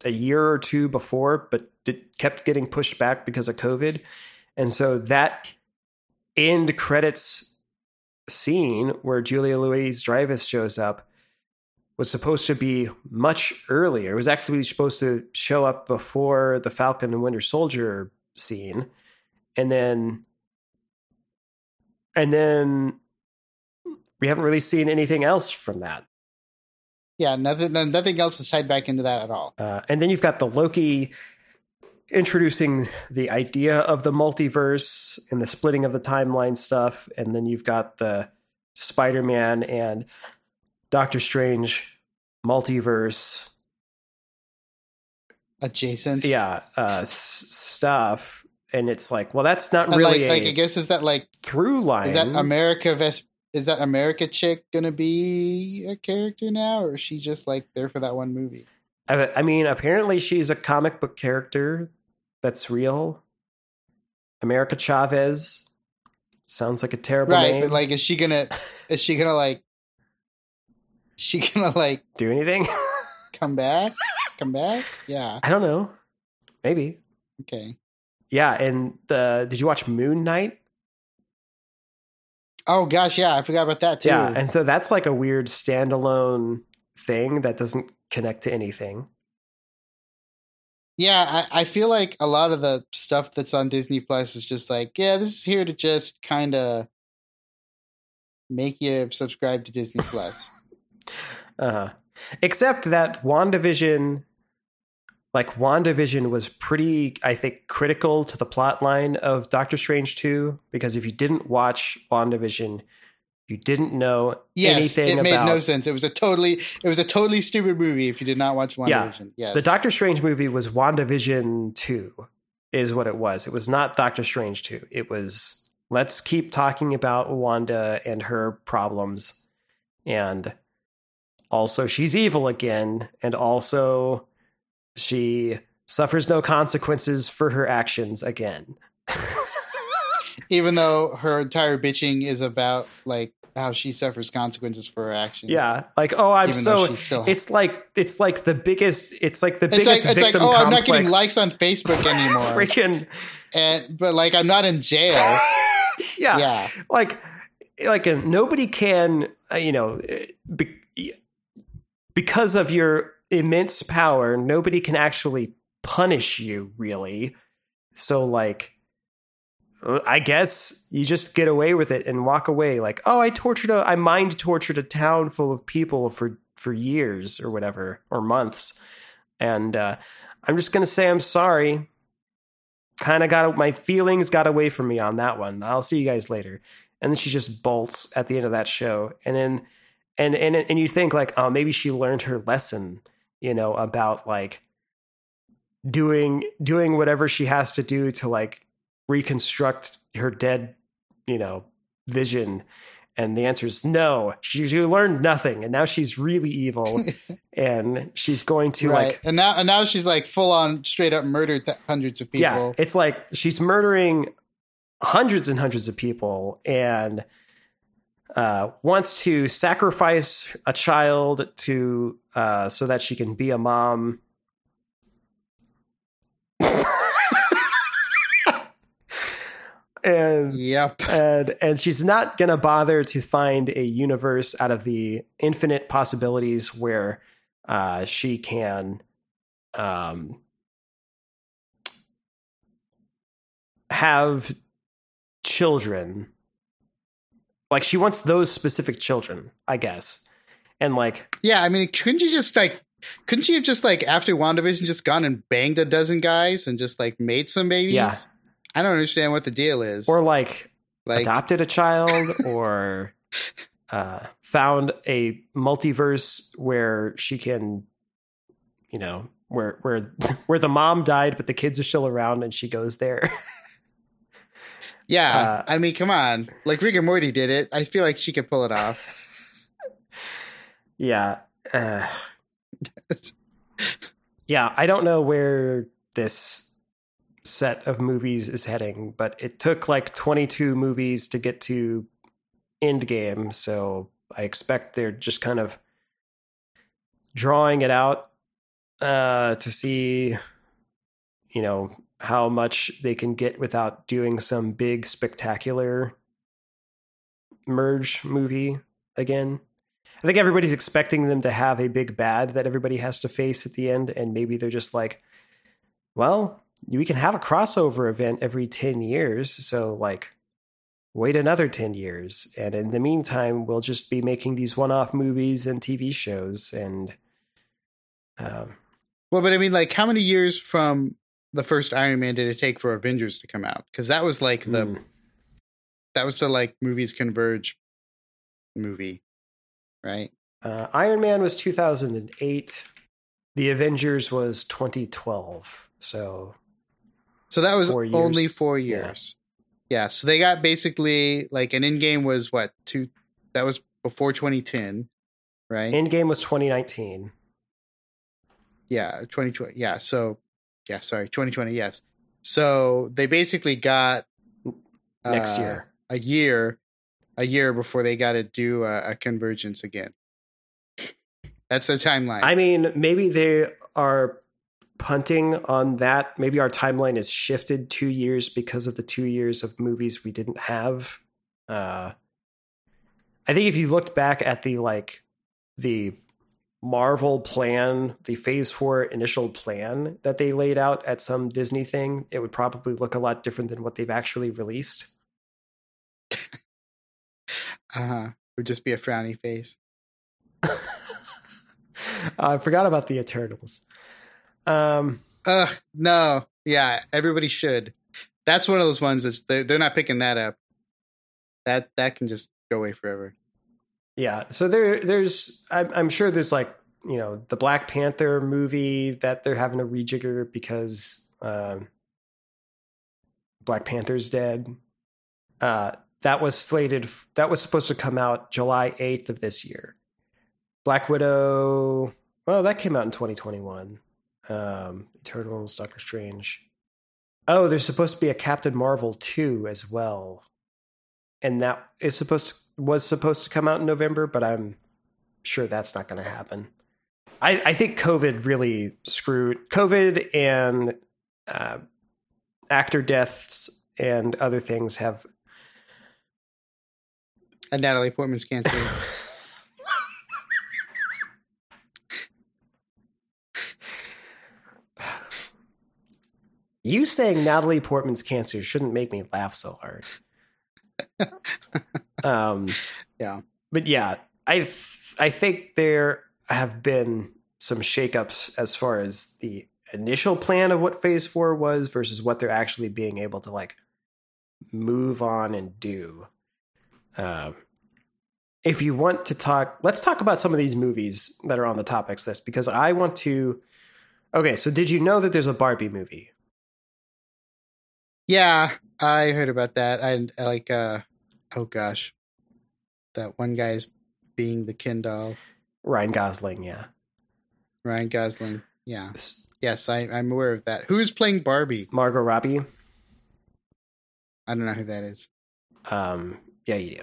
a year or two before, but it kept getting pushed back because of COVID. And so that end credits scene where Julia Louise Dreyfus shows up was supposed to be much earlier. It was actually supposed to show up before the Falcon and Winter Soldier scene. And then and then we haven't really seen anything else from that. Yeah, nothing nothing else is tied back into that at all. Uh, and then you've got the Loki introducing the idea of the multiverse and the splitting of the timeline stuff. And then you've got the Spider Man and Doctor Strange multiverse, Adjacent. yeah, uh, s- stuff. And it's like, well, that's not And really like, like I guess is that like through line. is that America Ves- is that America chick gonna be a character now, or is she just like there for that one movie? I, I mean, apparently she's a comic book character that's real. America Chavez sounds like a terrible right, name. but like, is she gonna is she gonna like is she gonna like do anything? come back? Come back? Yeah. I don't know. Maybe. Okay. Yeah, and the did you watch Moon Knight? Oh gosh, yeah, I forgot about that too. Yeah, and so that's like a weird standalone thing that doesn't connect to anything. Yeah, I, I feel like a lot of the stuff that's on Disney Plus is just like, yeah, this is here to just kind of make you subscribe to Disney Plus. Uh-huh. Except that WandaVision like WandaVision was pretty I think critical to the plot line of Doctor Strange 2 because if you didn't watch WandaVision you didn't know Yes, anything it made about no sense. It was a totally, it was a totally stupid movie if you did not watch WandaVision. Yes, The Doctor Strange movie was WandaVision 2 is what it was. It was not Doctor Strange 2. It was let's keep talking about Wanda and her problems and also she's evil again and also she suffers no consequences for her actions again. even though her entire bitching is about like how she suffers consequences for her actions. yeah, like oh I'm even so she still. it's like it's like the biggest it's like the it's biggest like it's like oh I'm not getting likes on Facebook anymore, Freaking and but like I'm not in jail. yeah. yeah, like like uh, nobody can uh, you know uh, be, because of your immense power. Nobody can actually punish you really. So like uh, i guess you just get away with it and walk away. Like oh i tortured a i mind tortured a town full of people for for years or whatever or months. And uh i'm just gonna say i'm sorry. Kind of got my feelings got away from me on that one. I'll see you guys later. And then she just bolts at the end of that show. And then and and and you think like oh maybe she learned her lesson you know about like doing doing whatever she has to do to like reconstruct her dead you know vision and the answer is no she, she learned nothing and now she's really evil and she's going to right. like and now and now she's like full on straight up murdered th- hundreds of people. yeah it's like she's murdering hundreds and hundreds of people and uh, wants to sacrifice a child to uh, so that she can be a mom. and Yep. and and she's not gonna bother to find a universe out of the infinite possibilities where uh, she can um, have children. Like she wants those specific children, I guess, and like Yeah, I mean, couldn't you just like, couldn't you have just like after WandaVision just gone and banged a dozen guys and just like made some babies? Yeah. I don't understand what the deal is. or like like, adopted a child or uh, found a multiverse where she can, you know, where where where the mom died but the kids are still around and she goes there. yeah, uh, I mean, come on, like Rick and Morty did it. I feel like she could pull it off. yeah. Uh, yeah, I don't know where this set of movies is heading, but it took like 22 movies to get to Endgame, so I expect they're just kind of drawing it out uh, to see, you know, how much they can get without doing some big spectacular merge movie again. I think everybody's expecting them to have a big bad that everybody has to face at the end, and maybe they're just like, well, we can have a crossover event every 10 years, so like wait another 10 years. And in the meantime, we'll just be making these one off movies and TV shows. And um, Well, but I mean, like, how many years from the first Iron Man did it take for Avengers to come out? Because that was like the mm, that was the like movies converge movie, right? uh, Iron Man was 2008, The Avengers was 2012. So So that was Four only four years. Yeah. So they got basically like an Endgame was what two? That was before 2010, right? Endgame was 2019. yeah, 2020. Yeah. So yeah, sorry, 2020. Yes. So they basically got Next uh, year. a year, a year before they got to do a, a convergence again. That's their timeline. I mean, maybe they are punting on that. Maybe our timeline is shifted two years because of the two years of movies we didn't have. Uh, I think if you looked back at the like the Marvel plan, the Phase Four initial plan that they laid out at some Disney thing, it would probably look a lot different than what they've actually released. uh-huh. It Would just be a frowny face. I forgot about the Eternals. Um, Ugh, no. Yeah, everybody should. That's one of those ones that's they're, they're not picking that up. That that can just go away forever. Yeah, so there, there's, I'm, sure there's like, you know, the Black Panther movie that they're having to rejigger because um, Black Panther's dead. Uh, that was slated, that was supposed to come out July 8th of this year. Black Widow, well, that came out in 2021. Um, Eternals, Doctor Strange. Oh, there's supposed to be a Captain Marvel 2 as well. And that is supposed to was supposed to come out in November, but I'm sure that's not going to happen. I, I think COVID really screwed COVID and uh, actor deaths and other things have. And Natalie Portman's cancer. You saying Natalie Portman's cancer shouldn't make me laugh so hard. um, Yeah. but yeah, I th- I think there have been some shakeups as far as the initial plan of what Phase Four was versus what they're actually being able to like move on and do. Um, if you want to talk, let's talk about some of these movies that are on the topics list because I want to. Okay, so did you know that there's a Barbie movie? Yeah, I heard about that. I I like uh oh gosh. That one guy's being the Ken doll. Ryan Gosling, yeah. Ryan Gosling. Yeah. Yes, I, I'm aware of that. Who's playing Barbie? Margot Robbie. I don't know who that is. Um, yeah, you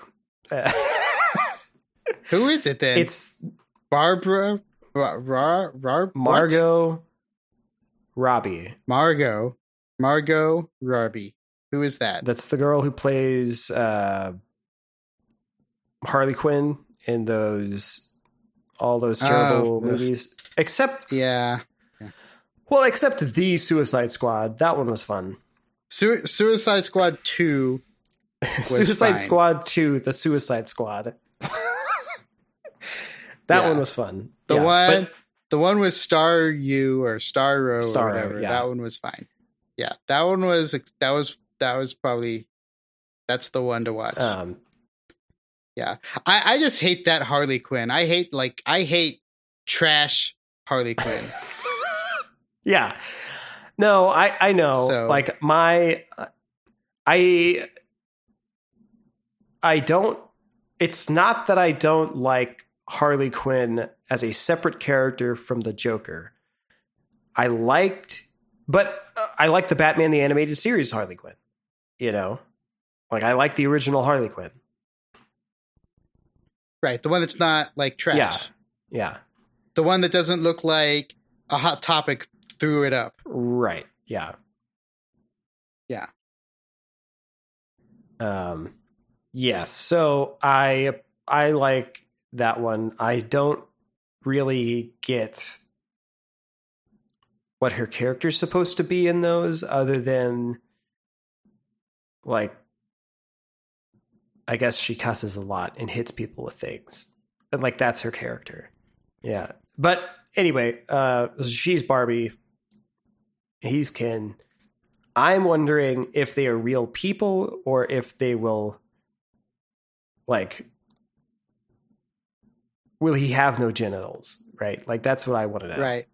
do. Uh, Who is it then? it's Barbara Ra, Ra, Ra. Margot Robbie. Margot. Margot Robbie. Who is that? That's the girl who plays uh, Harley Quinn in those all those terrible Oh, movies. Except yeah. well, except the Suicide Squad. That one was fun. Su- Suicide Squad 2. Was Suicide fine. Squad 2, the Suicide Squad. that Yeah. one was fun. The Yeah, one but- the one with Star U or or Starro, whatever. yeah. That one was fine. Yeah. That one was that was that was probably that's the one to watch. um, I, I just hate that Harley Quinn. I hate like I hate trash Harley Quinn. yeah. No, I I know. So- like my I I don't it's not that I don't like Harley Quinn as a separate character from the Joker. I liked but uh, I like the Batman the animated series Harley Quinn. You know? Like I like the original Harley Quinn. right. The one that's not like trash. Yeah. Yeah. The one that doesn't look like a hot topic threw it up. Right. Yeah. Yeah. Um yes. So I I like that one. I don't really get what her character's supposed to be in those other than like I guess she cusses a lot and hits people with things. And like that's her character. Yeah. But anyway, uh she's Barbie. He's Ken. I'm wondering if they are real people or if they will like will he have no genitals, right? Like that's what I want to know. Right.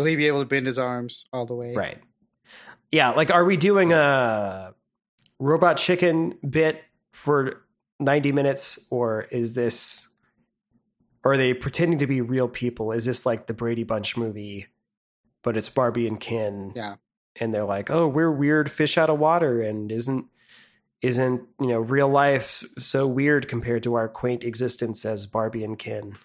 Will he be able to bend his arms all the way? Right. Yeah, like are we doing a robot chicken bit for 90 minutes or is this are they pretending to be real people? Is this like the Brady Bunch movie but it's Barbie and Ken? Yeah. And they're like, "Oh, we're weird fish out of water and isn't isn't, you know, real life so weird compared to our quaint existence as Barbie and Ken?"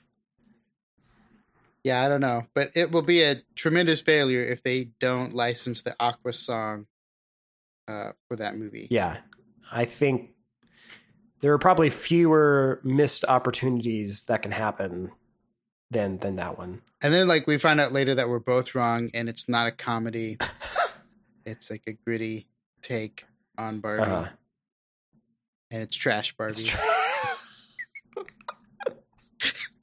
Yeah, I don't know, but it will be a tremendous failure if they don't license the Aqua song uh, for that movie. Yeah. I think there are probably fewer missed opportunities that can happen than than that one. And then, like, we find out later that we're both wrong, and it's not a comedy. it's like a gritty take on Barbie, Uh-huh. and it's trash Barbie. It's tr-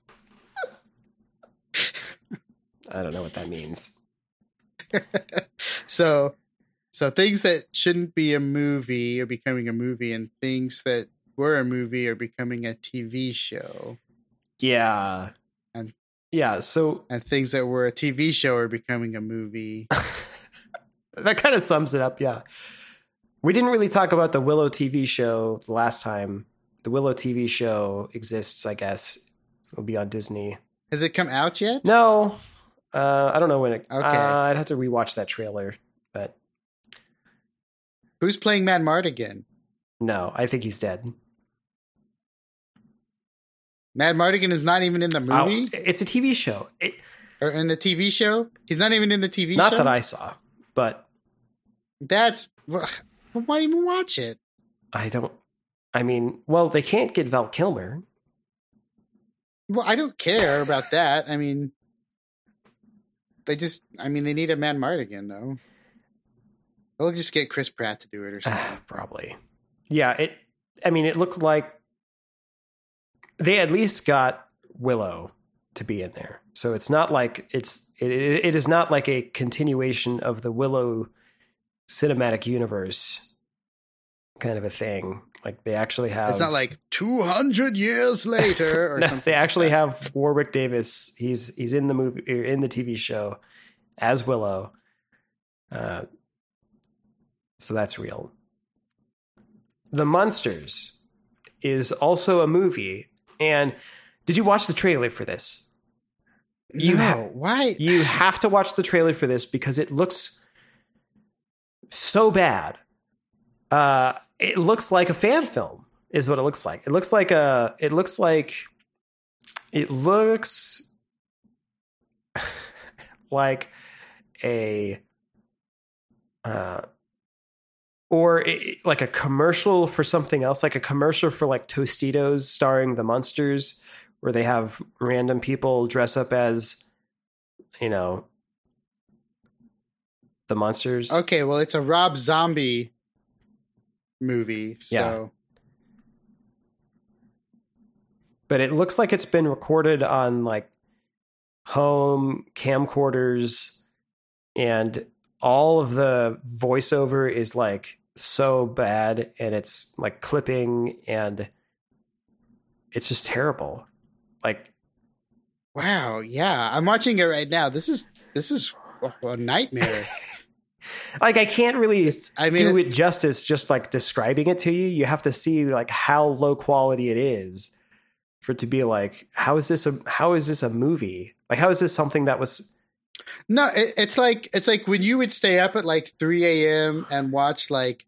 I don't know what that means. so, so things that shouldn't be a movie are becoming a movie, and things that were a movie are becoming a TV show, Yeah. And- yeah, so and things that were a TV show are becoming a movie. that kind of sums it up, yeah. We didn't really talk about the Willow TV show the last time. The Willow TV show exists, I guess. It'll be on Disney. Has it come out yet? No, uh, I don't know when it. Okay. uh, I'd have to rewatch that trailer, but Who's playing Mad Mardigan? no, I think he's dead. Mad Mardigan is not even in the Oh, movie it's a TV show. It, or in the TV show. He's not even in the TV show. not show. that I saw, but That's wh- why even watch it? I don't. I mean, well, they can't get Val Kilmer. Well, I don't care about that. I mean, they just. I mean, they need a Mad Mardigan though. They'll just get Chris Pratt to do it or something. Probably. Yeah. It. I mean, it looked like they at least got Willow to be in there, so it's not like it's. It, it is not like a continuation of the Willow cinematic universe kind of a thing. Like they actually have. It's not like 200 years later or No, something. they actually like have Warwick Davis. He's he's in the movie or in the TV show as Willow. Uh, so that's real. The Monsters is also a movie, and did you watch the trailer for this? you no, ha- why? You have to watch the trailer for this because it looks so bad. Uh, it looks like a fan film, is what it looks like. It looks like a. It looks like. It looks like a. Uh, or it, like a commercial for something else, like a commercial for like Tostitos starring the monsters, where they have random people dress up as, you know, the monsters. Okay, well, it's a Rob Zombie movie, so but it looks like it's been recorded on like home camcorders and all of the voiceover is like so bad and it's like clipping and it's just terrible like wow, yeah, I'm watching it right now. This is this is a nightmare. like i can't really It's, I mean, do it- it justice just like describing it to you you have to see like how low quality it is for it to be like how is this a how is this a movie like how is this something that was no, it, it's like it's like when you would stay up at like 3 a.m. and watch like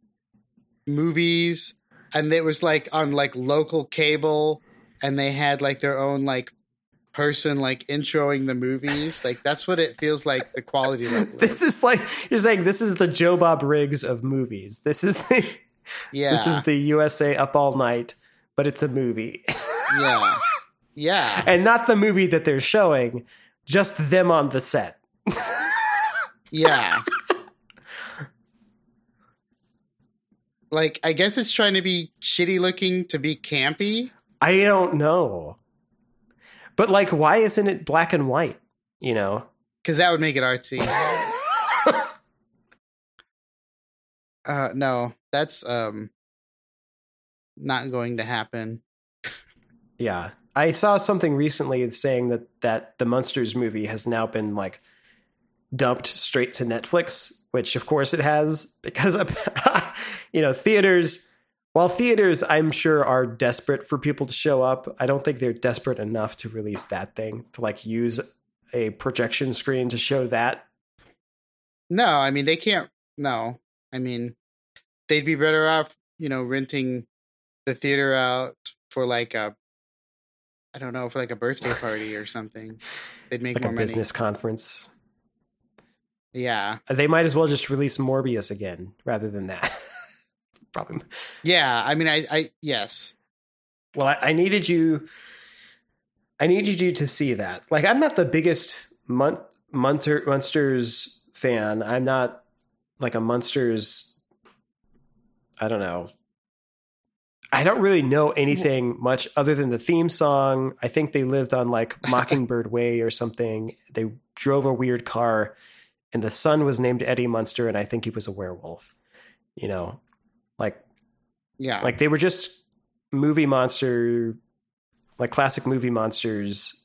movies, and it was like on like local cable, and they had like their own like person like introing the movies. Like that's what it feels like. The quality level. this is. is like you're saying this is the Joe Bob Briggs of movies. This is the, Yeah, this is the USA Up All Night, but it's a movie, yeah, yeah, and not the movie that they're showing, just them on the set. yeah. Like I guess it's trying to be shitty looking to be campy. I don't know, but like, why isn't it black and white? You know, Because that would make it artsy. Uh, no, that's um not going to happen. yeah. I saw something recently saying that that the Monsters movie has now been like dumped straight to Netflix, which of course it has because of, you know theaters. While theaters, I'm sure, are desperate for people to show up, I don't think they're desperate enough to release that thing to like use a projection screen to show that. No, I mean they can't. No, I mean they'd be better off, you know, renting the theater out for like a, I don't know, for like a birthday party or something. They'd make Like a more money. business conference. Yeah, They might as well just release Morbius again rather than that. Probably. yeah. I mean, I, I, yes, Well, I, I needed you. I needed you to see that. Like, I'm not the biggest Mun- Munter, Munsters fan. I'm not like a Munsters. I don't know. I don't really know anything much other than the theme song. I think they lived on like Mockingbird Way or something. They drove a weird car, and the son was named Eddie Munster, and I think he was a werewolf. You know, like yeah, like they were just movie monster like classic movie monsters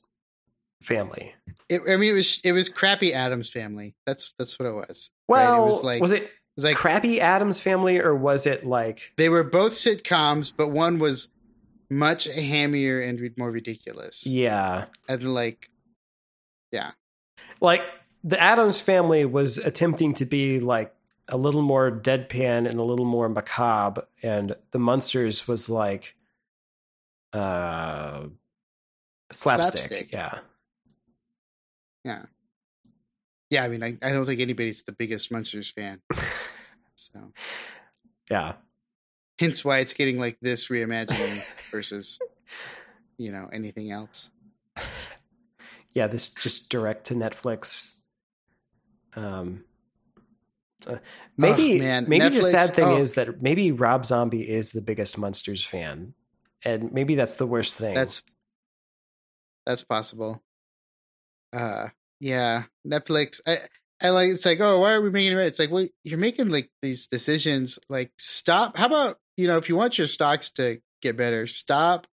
family it, I mean, it was it was crappy Addams family. That's that's what it was. right? well it was like was it it was like crappy addams family or was it like they were both sitcoms, but one was much hammier and more ridiculous. yeah And like, yeah, like the addams family was attempting to be like a little more deadpan and a little more macabre and the munsters was like uh slapstick, Slapstick. yeah yeah, I mean, I, I don't think anybody's the biggest Munsters fan. So, yeah hence why it's getting like this reimagining versus, you know, anything else. yeah, this just direct to Netflix. Um, uh, maybe, man, maybe the sad thing oh. is that maybe Rob Zombie is the biggest Munsters fan, and maybe that's the worst thing. That's that's possible. Uh, yeah, Netflix. I, I like. It's like, oh, why are we making it? It's like, well, you're making like these decisions. Like, stop. How about you know, if you want your stocks to get better, stop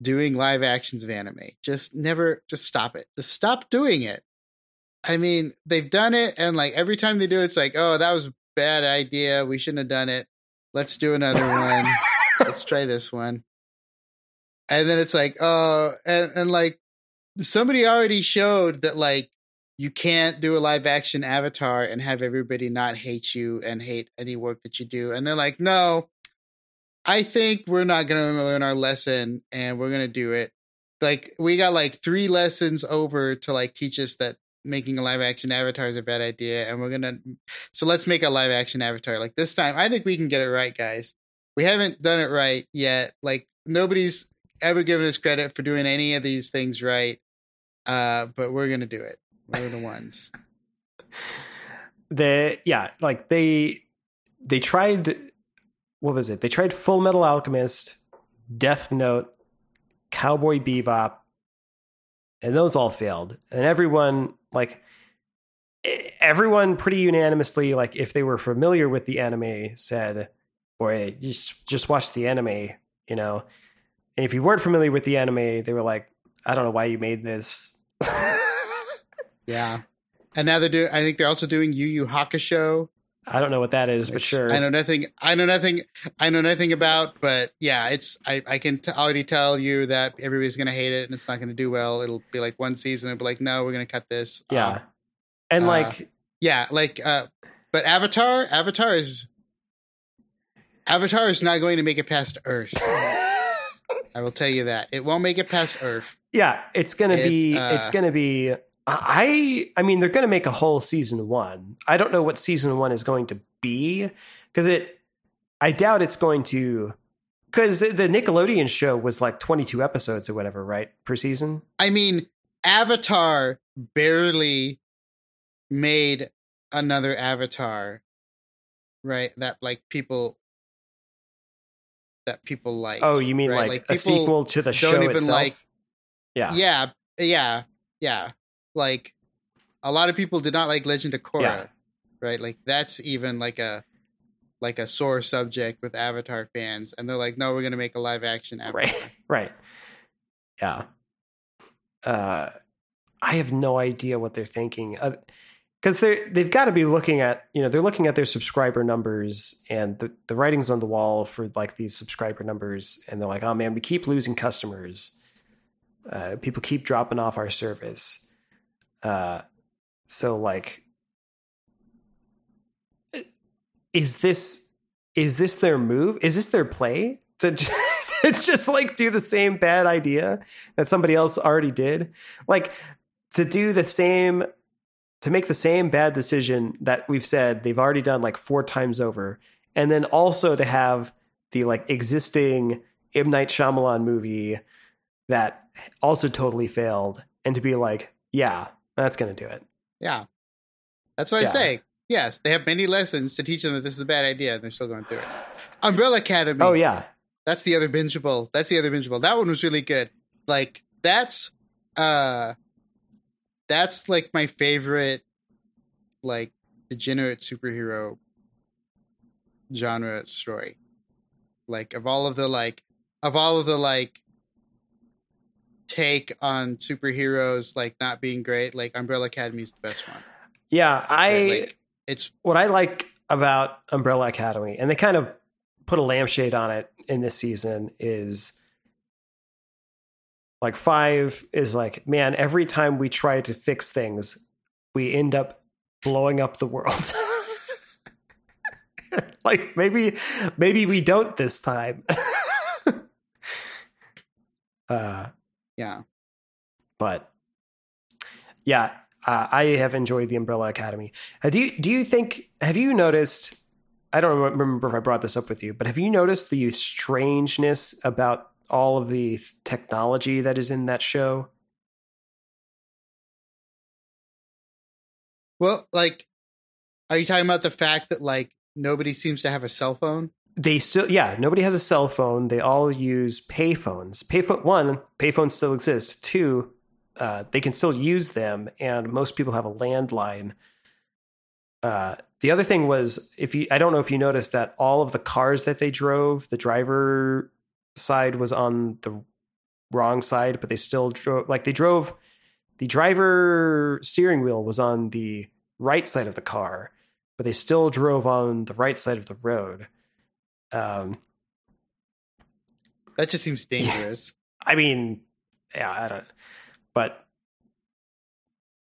doing live actions of anime. Just never, just stop it. Just stop doing it. I mean, they've done it, and like every time they do it, it's like, oh, that was a bad idea. We shouldn't have done it. Let's do another one. Let's try this one. And then it's like, oh, and, and like somebody already showed that like you can't do a live action avatar and have everybody not hate you and hate any work that you do. And they're like, no, I think we're not going to learn our lesson and we're going to do it. Like we got like three lessons over to like teach us that making a live action avatar is a bad idea and we're to so let's make a live action avatar. Like this time I think we can get it right, guys. We haven't done it right yet. Like nobody's ever given us credit for doing any of these things right. Uh but we're to do it. We're the ones. the yeah, like they they tried what was it? They tried Full Metal Alchemist, Death Note, Cowboy Bebop, and those all failed. And everyone like everyone pretty unanimously like if they were familiar with the anime said or just just watch the anime, you know. And if you weren't familiar with the anime, they were like, I don't know why you made this. Yeah. And now they're doing. I think they're also doing Yu Yu Hakusho. I don't know what that is, but sure. I know nothing. I know nothing. I know nothing about. But yeah, it's. I I can t- already tell you that everybody's going to hate it and it's not going to do well. It'll be like one season. It'll be like, no, we're going to cut this. Yeah. Um, and uh, like, yeah, like, uh, but Avatar, Avatar is. Avatar is not going to make it past Earth. I will tell you that it won't make it past Earth. Yeah, it's gonna it, be. Uh, it's gonna be I I mean they're going to make a whole season 1. I don't know what season 1 is going to be cuz it I doubt it's going to cuz the Nickelodeon show was like 22 episodes or whatever, right? Per season? I mean, Avatar barely made another Avatar right that like people that people like. Oh, you mean right? like, like a sequel to the show itself? like Yeah. Yeah, yeah, yeah like a lot of people did not like Legend of Korra, yeah. right? Like that's even like a like a sore subject with Avatar fans, and they're like, "No, we're going to make a live action Avatar." Right, right, yeah. Uh, I have no idea what they're thinking because uh, they they've got to be looking at you know they're looking at their subscriber numbers and the the writings on the wall for like these subscriber numbers, and they're like, "Oh man, we keep losing customers. Uh, people keep dropping off our service." Uh, so like, is this is this their move? Is this their play to just, to just like do the same bad idea that somebody else already did? Like to do the same to make the same bad decision that we've said they've already done like four times over, and then also to have the like existing M Night Shyamalan movie that also totally failed, and to be like, yeah, that's going to do it. Yeah. That's what yeah. I say. Yes, they have many lessons to teach them that this is a bad idea, and they're still going through it. Umbrella Academy. Oh yeah, that's the other bingeable. That's the other bingeable. That one was really good. Like that's uh, that's like my favorite, like degenerate superhero genre story. Like of all of the like of all of the like take on superheroes like not being great, like Umbrella Academy is the best one. Yeah, I like, it's what I like about Umbrella Academy, and they kind of put a lampshade on it in this season is like five is like man every time we try to fix things we end up blowing up the world like maybe maybe we don't this time uh yeah. But yeah, uh, I have enjoyed the Umbrella Academy. Do you do you think have you noticed? I don't remember if I brought this up with you, but have you noticed the strangeness about all of the technology that is in that show? Well, like, are you talking about the fact that like nobody seems to have a cell phone? They still yeah nobody has a cell phone. They all use payphones. Payphone one payphones still exist. Two uh, they can still use them and most people have a landline. Uh, the other thing was if you I don't know if you noticed that all of the cars that they drove, the driver side was on the wrong side, but they still drove like they drove the driver steering wheel was on the right side of the car, but they still drove on the right side of the road. Um, that just seems dangerous. I mean, yeah, I don't. But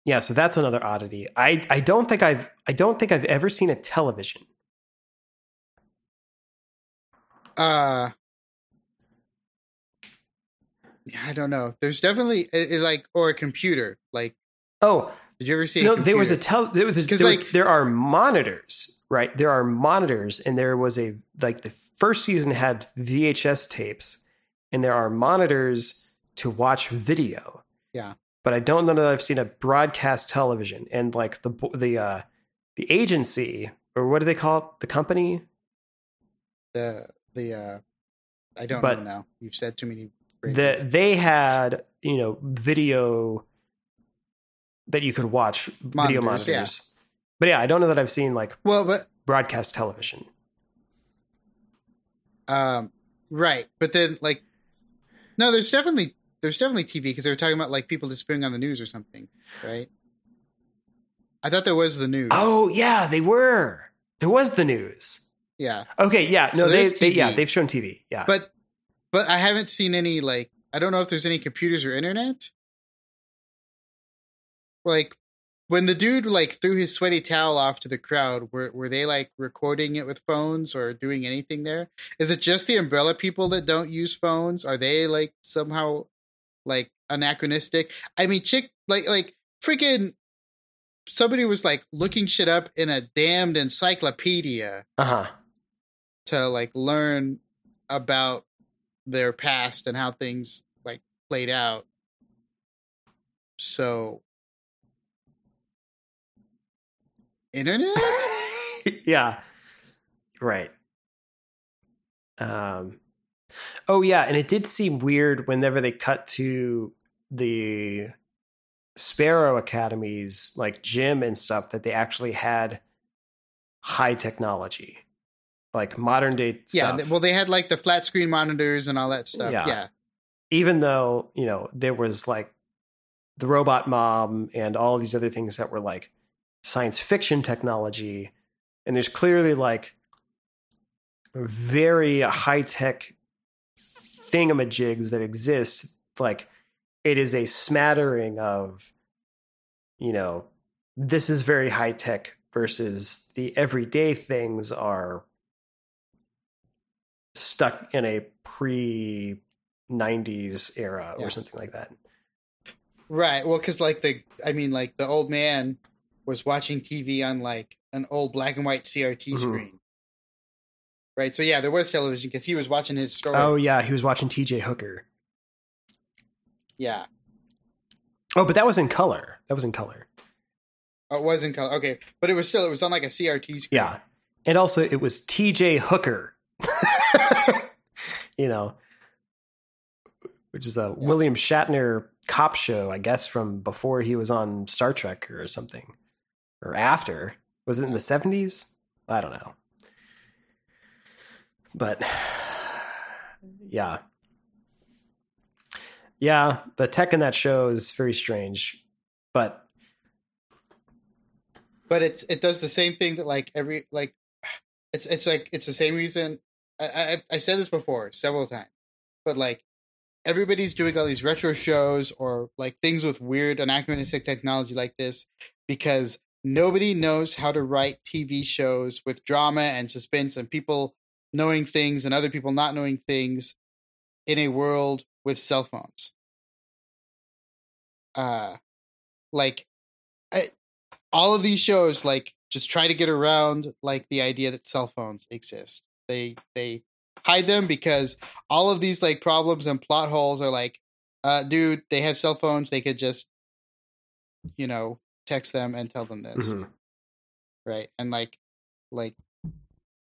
yeah, so that's another oddity. I I don't think I've I don't think I've ever seen a television. Uh Yeah, I don't know. There's definitely it, it, like or a computer. Like oh, did you ever see? No, there was a tel. There was there, like there are monitors, right? There are monitors, and there was a like the first season had VHS tapes, and there are monitors to watch video. Yeah, but I don't know that I've seen a broadcast television and like the the uh the agency or what do they call it? The company. The the uh, I don't but know now. You've said too many that they had you know video that you could watch monitors, video monitors. Yeah. But yeah, I don't know that I've seen like well, but broadcast television. Um, right, but then like, no, there's definitely there's definitely TV because they were talking about like people disappearing on the news or something, right? I thought there was the news. Oh yeah, they were. There was the news. Yeah. Okay. Yeah. No, so they, they yeah they've shown TV. Yeah. But but I haven't seen any like I don't know if there's any computers or internet. Like when the dude like threw his sweaty towel off to the crowd, were were they like recording it with phones or doing anything there? Is it just the umbrella people that don't use phones? Are they like somehow like anachronistic? I mean, chick like like freaking somebody was like looking shit up in a damned encyclopedia uh-huh. to like learn about their past and how things like played out. So internet? yeah. Right. Um Oh yeah, and it did seem weird whenever they cut to the Sparrow Academies like gym and stuff that they actually had high technology like modern day stuff. Yeah, well, they had like the flat screen monitors and all that stuff. Yeah. yeah. Even though, you know, there was like the robot mom and all these other things that were like science fiction technology. And there's clearly like very high tech thingamajigs that exist. Like it is a smattering of, you know, this is very high tech versus the everyday things are stuck in a pre 90s era yeah. or something like that. Right. Well, because like the, I mean, like the old man was watching TV on like an old black and white CRT mm-hmm. screen. Right. So yeah, there was television because he was watching his stories. Oh yeah, he was watching T.J. Hooker. Yeah. Oh, but that was in color. That was in color. Oh, it was in color. Okay, but it was still it was on like a CRT screen. Yeah, and also it was T.J. Hooker. you know, which is a yeah. William Shatner cop show, I guess, from before he was on Star Trek or something, or after. Was it in the seventies? I don't know, but yeah, yeah, the tech in that show is very strange, but but it's it does the same thing that like every like it's it's like it's the same reason I, I I've said this before several times, but like everybody's doing all these retro shows or like things with weird anachronistic technology like this because nobody knows how to write TV shows with drama and suspense and people knowing things and other people not knowing things in a world with cell phones. Uh like I, all of these shows like just try to get around like the idea that cell phones exist they they hide them because all of these like problems and plot holes are like, uh, dude, they have cell phones. They could just, you know, text them and tell them this, mm-hmm. right? And like, like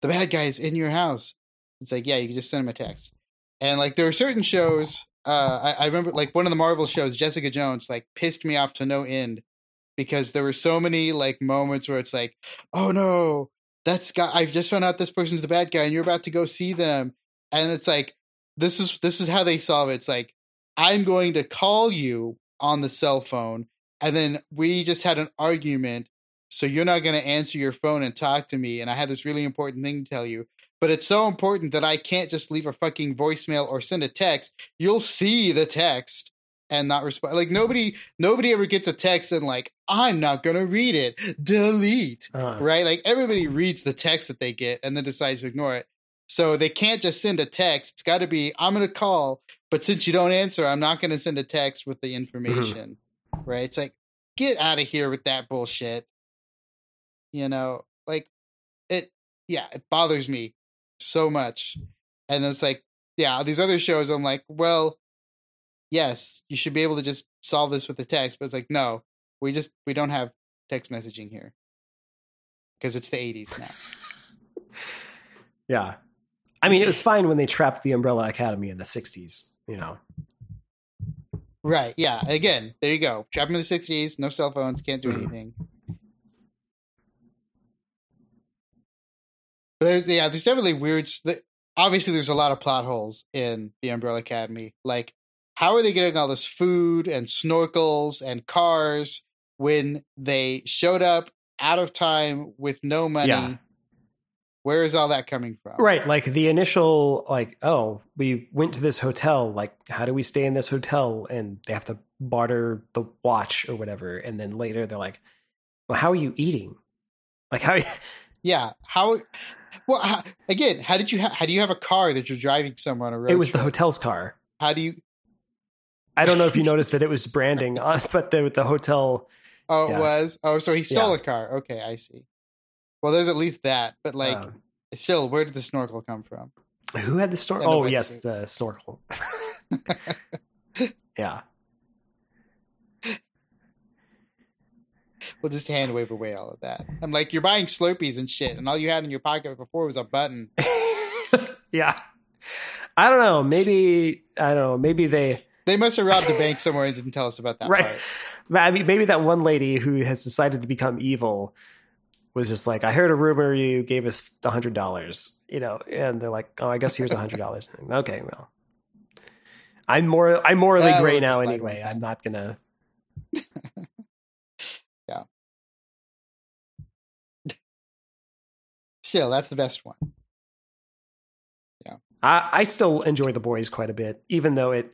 the bad guy's in your house. It's like, yeah, you can just send him a text. And like, there are certain shows. Uh, I, I remember like one of the Marvel shows, Jessica Jones, like pissed me off to no end because there were so many like moments where it's like, oh no, that's got I've just found out this person's the bad guy, and you're about to go see them, and it's like this is this is how they solve it. It's like I'm going to call you on the cell phone, and then we just had an argument. So you're not going to answer your phone and talk to me, and I had this really important thing to tell you. But it's so important that I can't just leave a fucking voicemail or send a text. You'll see the text and not respond. Like nobody, nobody ever gets a text and like I'm not gonna read it. Delete. Uh, Right? Like everybody reads the text that they get and then decides to ignore it. So they can't just send a text. It's got to be I'm gonna call, but since you don't answer, I'm not gonna send a text with the information. Right? It's like get out of here with that bullshit. You know, like it. Yeah, it bothers me so much. And it's like, yeah, these other shows, I'm like, well, yes, you should be able to just solve this with the text, but it's like, no, we just we don't have text messaging here because it's the 80s now. yeah. I mean, it was fine when they trapped the Umbrella Academy in the 60s, you know. Right? Yeah. Again, there you go. Trap in the 60s, no cell phones, can't do Mhm. anything. But there's yeah, there's definitely weird. Obviously, there's a lot of plot holes in the Umbrella Academy. Like, how are they getting all this food and snorkels and cars when they showed up out of time with no money? Yeah. Where is all that coming from? Right. Like the initial, like, oh, we went to this hotel. Like, how do we stay in this hotel? And they have to barter the watch or whatever. And then later they're like, well, how are you eating? Like, how? Yeah. How? Well, how, again, how did you? Ha- how do you have a car that you're driving somewhere on a road? It was the hotel's car. How do you? I don't know if you noticed that it was branding on, but the the hotel. Oh, it was. Oh, so he stole Yeah. a car. Okay, I see. Well, there's at least that, but like, um, still, where did the snorkel come from? who had the the Oh, yes, wetsuit. the snorkel. yeah. We'll just hand wave away all of that. I'm like, you're buying Slurpees and shit, and all you had in your pocket before was a button. yeah. I don't know. Maybe I don't know. Maybe they They must have robbed a bank somewhere and didn't tell us about that right. part. I mean, maybe that one lady who has decided to become evil was just like, I heard a rumor you gave us a hundred dollars, you know, and they're like, oh, I guess here's a hundred dollars. Okay, well, I'm more I'm morally gray now anyway. I'm not gonna. Yeah. Still, that's the best one. I, I still enjoy the boys quite a bit, even though it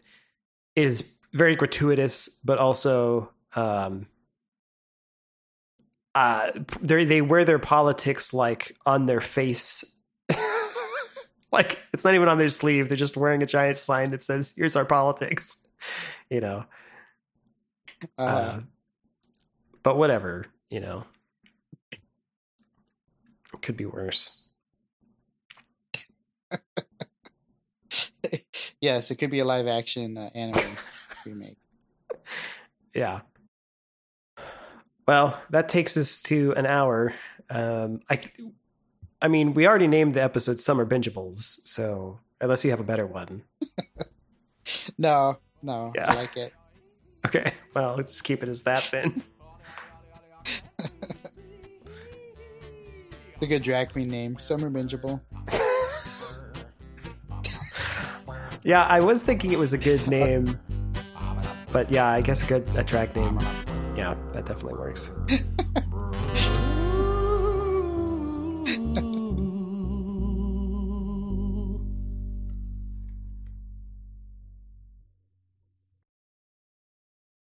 is very gratuitous, but also um, uh, they they wear their politics like on their face. like it's not even on their sleeve; they're just wearing a giant sign that says, "Here's our politics." You know, Uh, uh, but whatever. You know, it could be worse. yes, it could be a live action uh, anime remake. Yeah. Well, that takes us to an hour. Um, I, th- I mean, we already named the episode "Summer Bingeables," so unless you have a better one, No, no, Yeah. I like it. okay. Well, let's keep it as that then. It's a good drag queen name, Summer Bingeable. Yeah, I was thinking it was a good name, but yeah, I guess a good a track name. Yeah, that definitely works.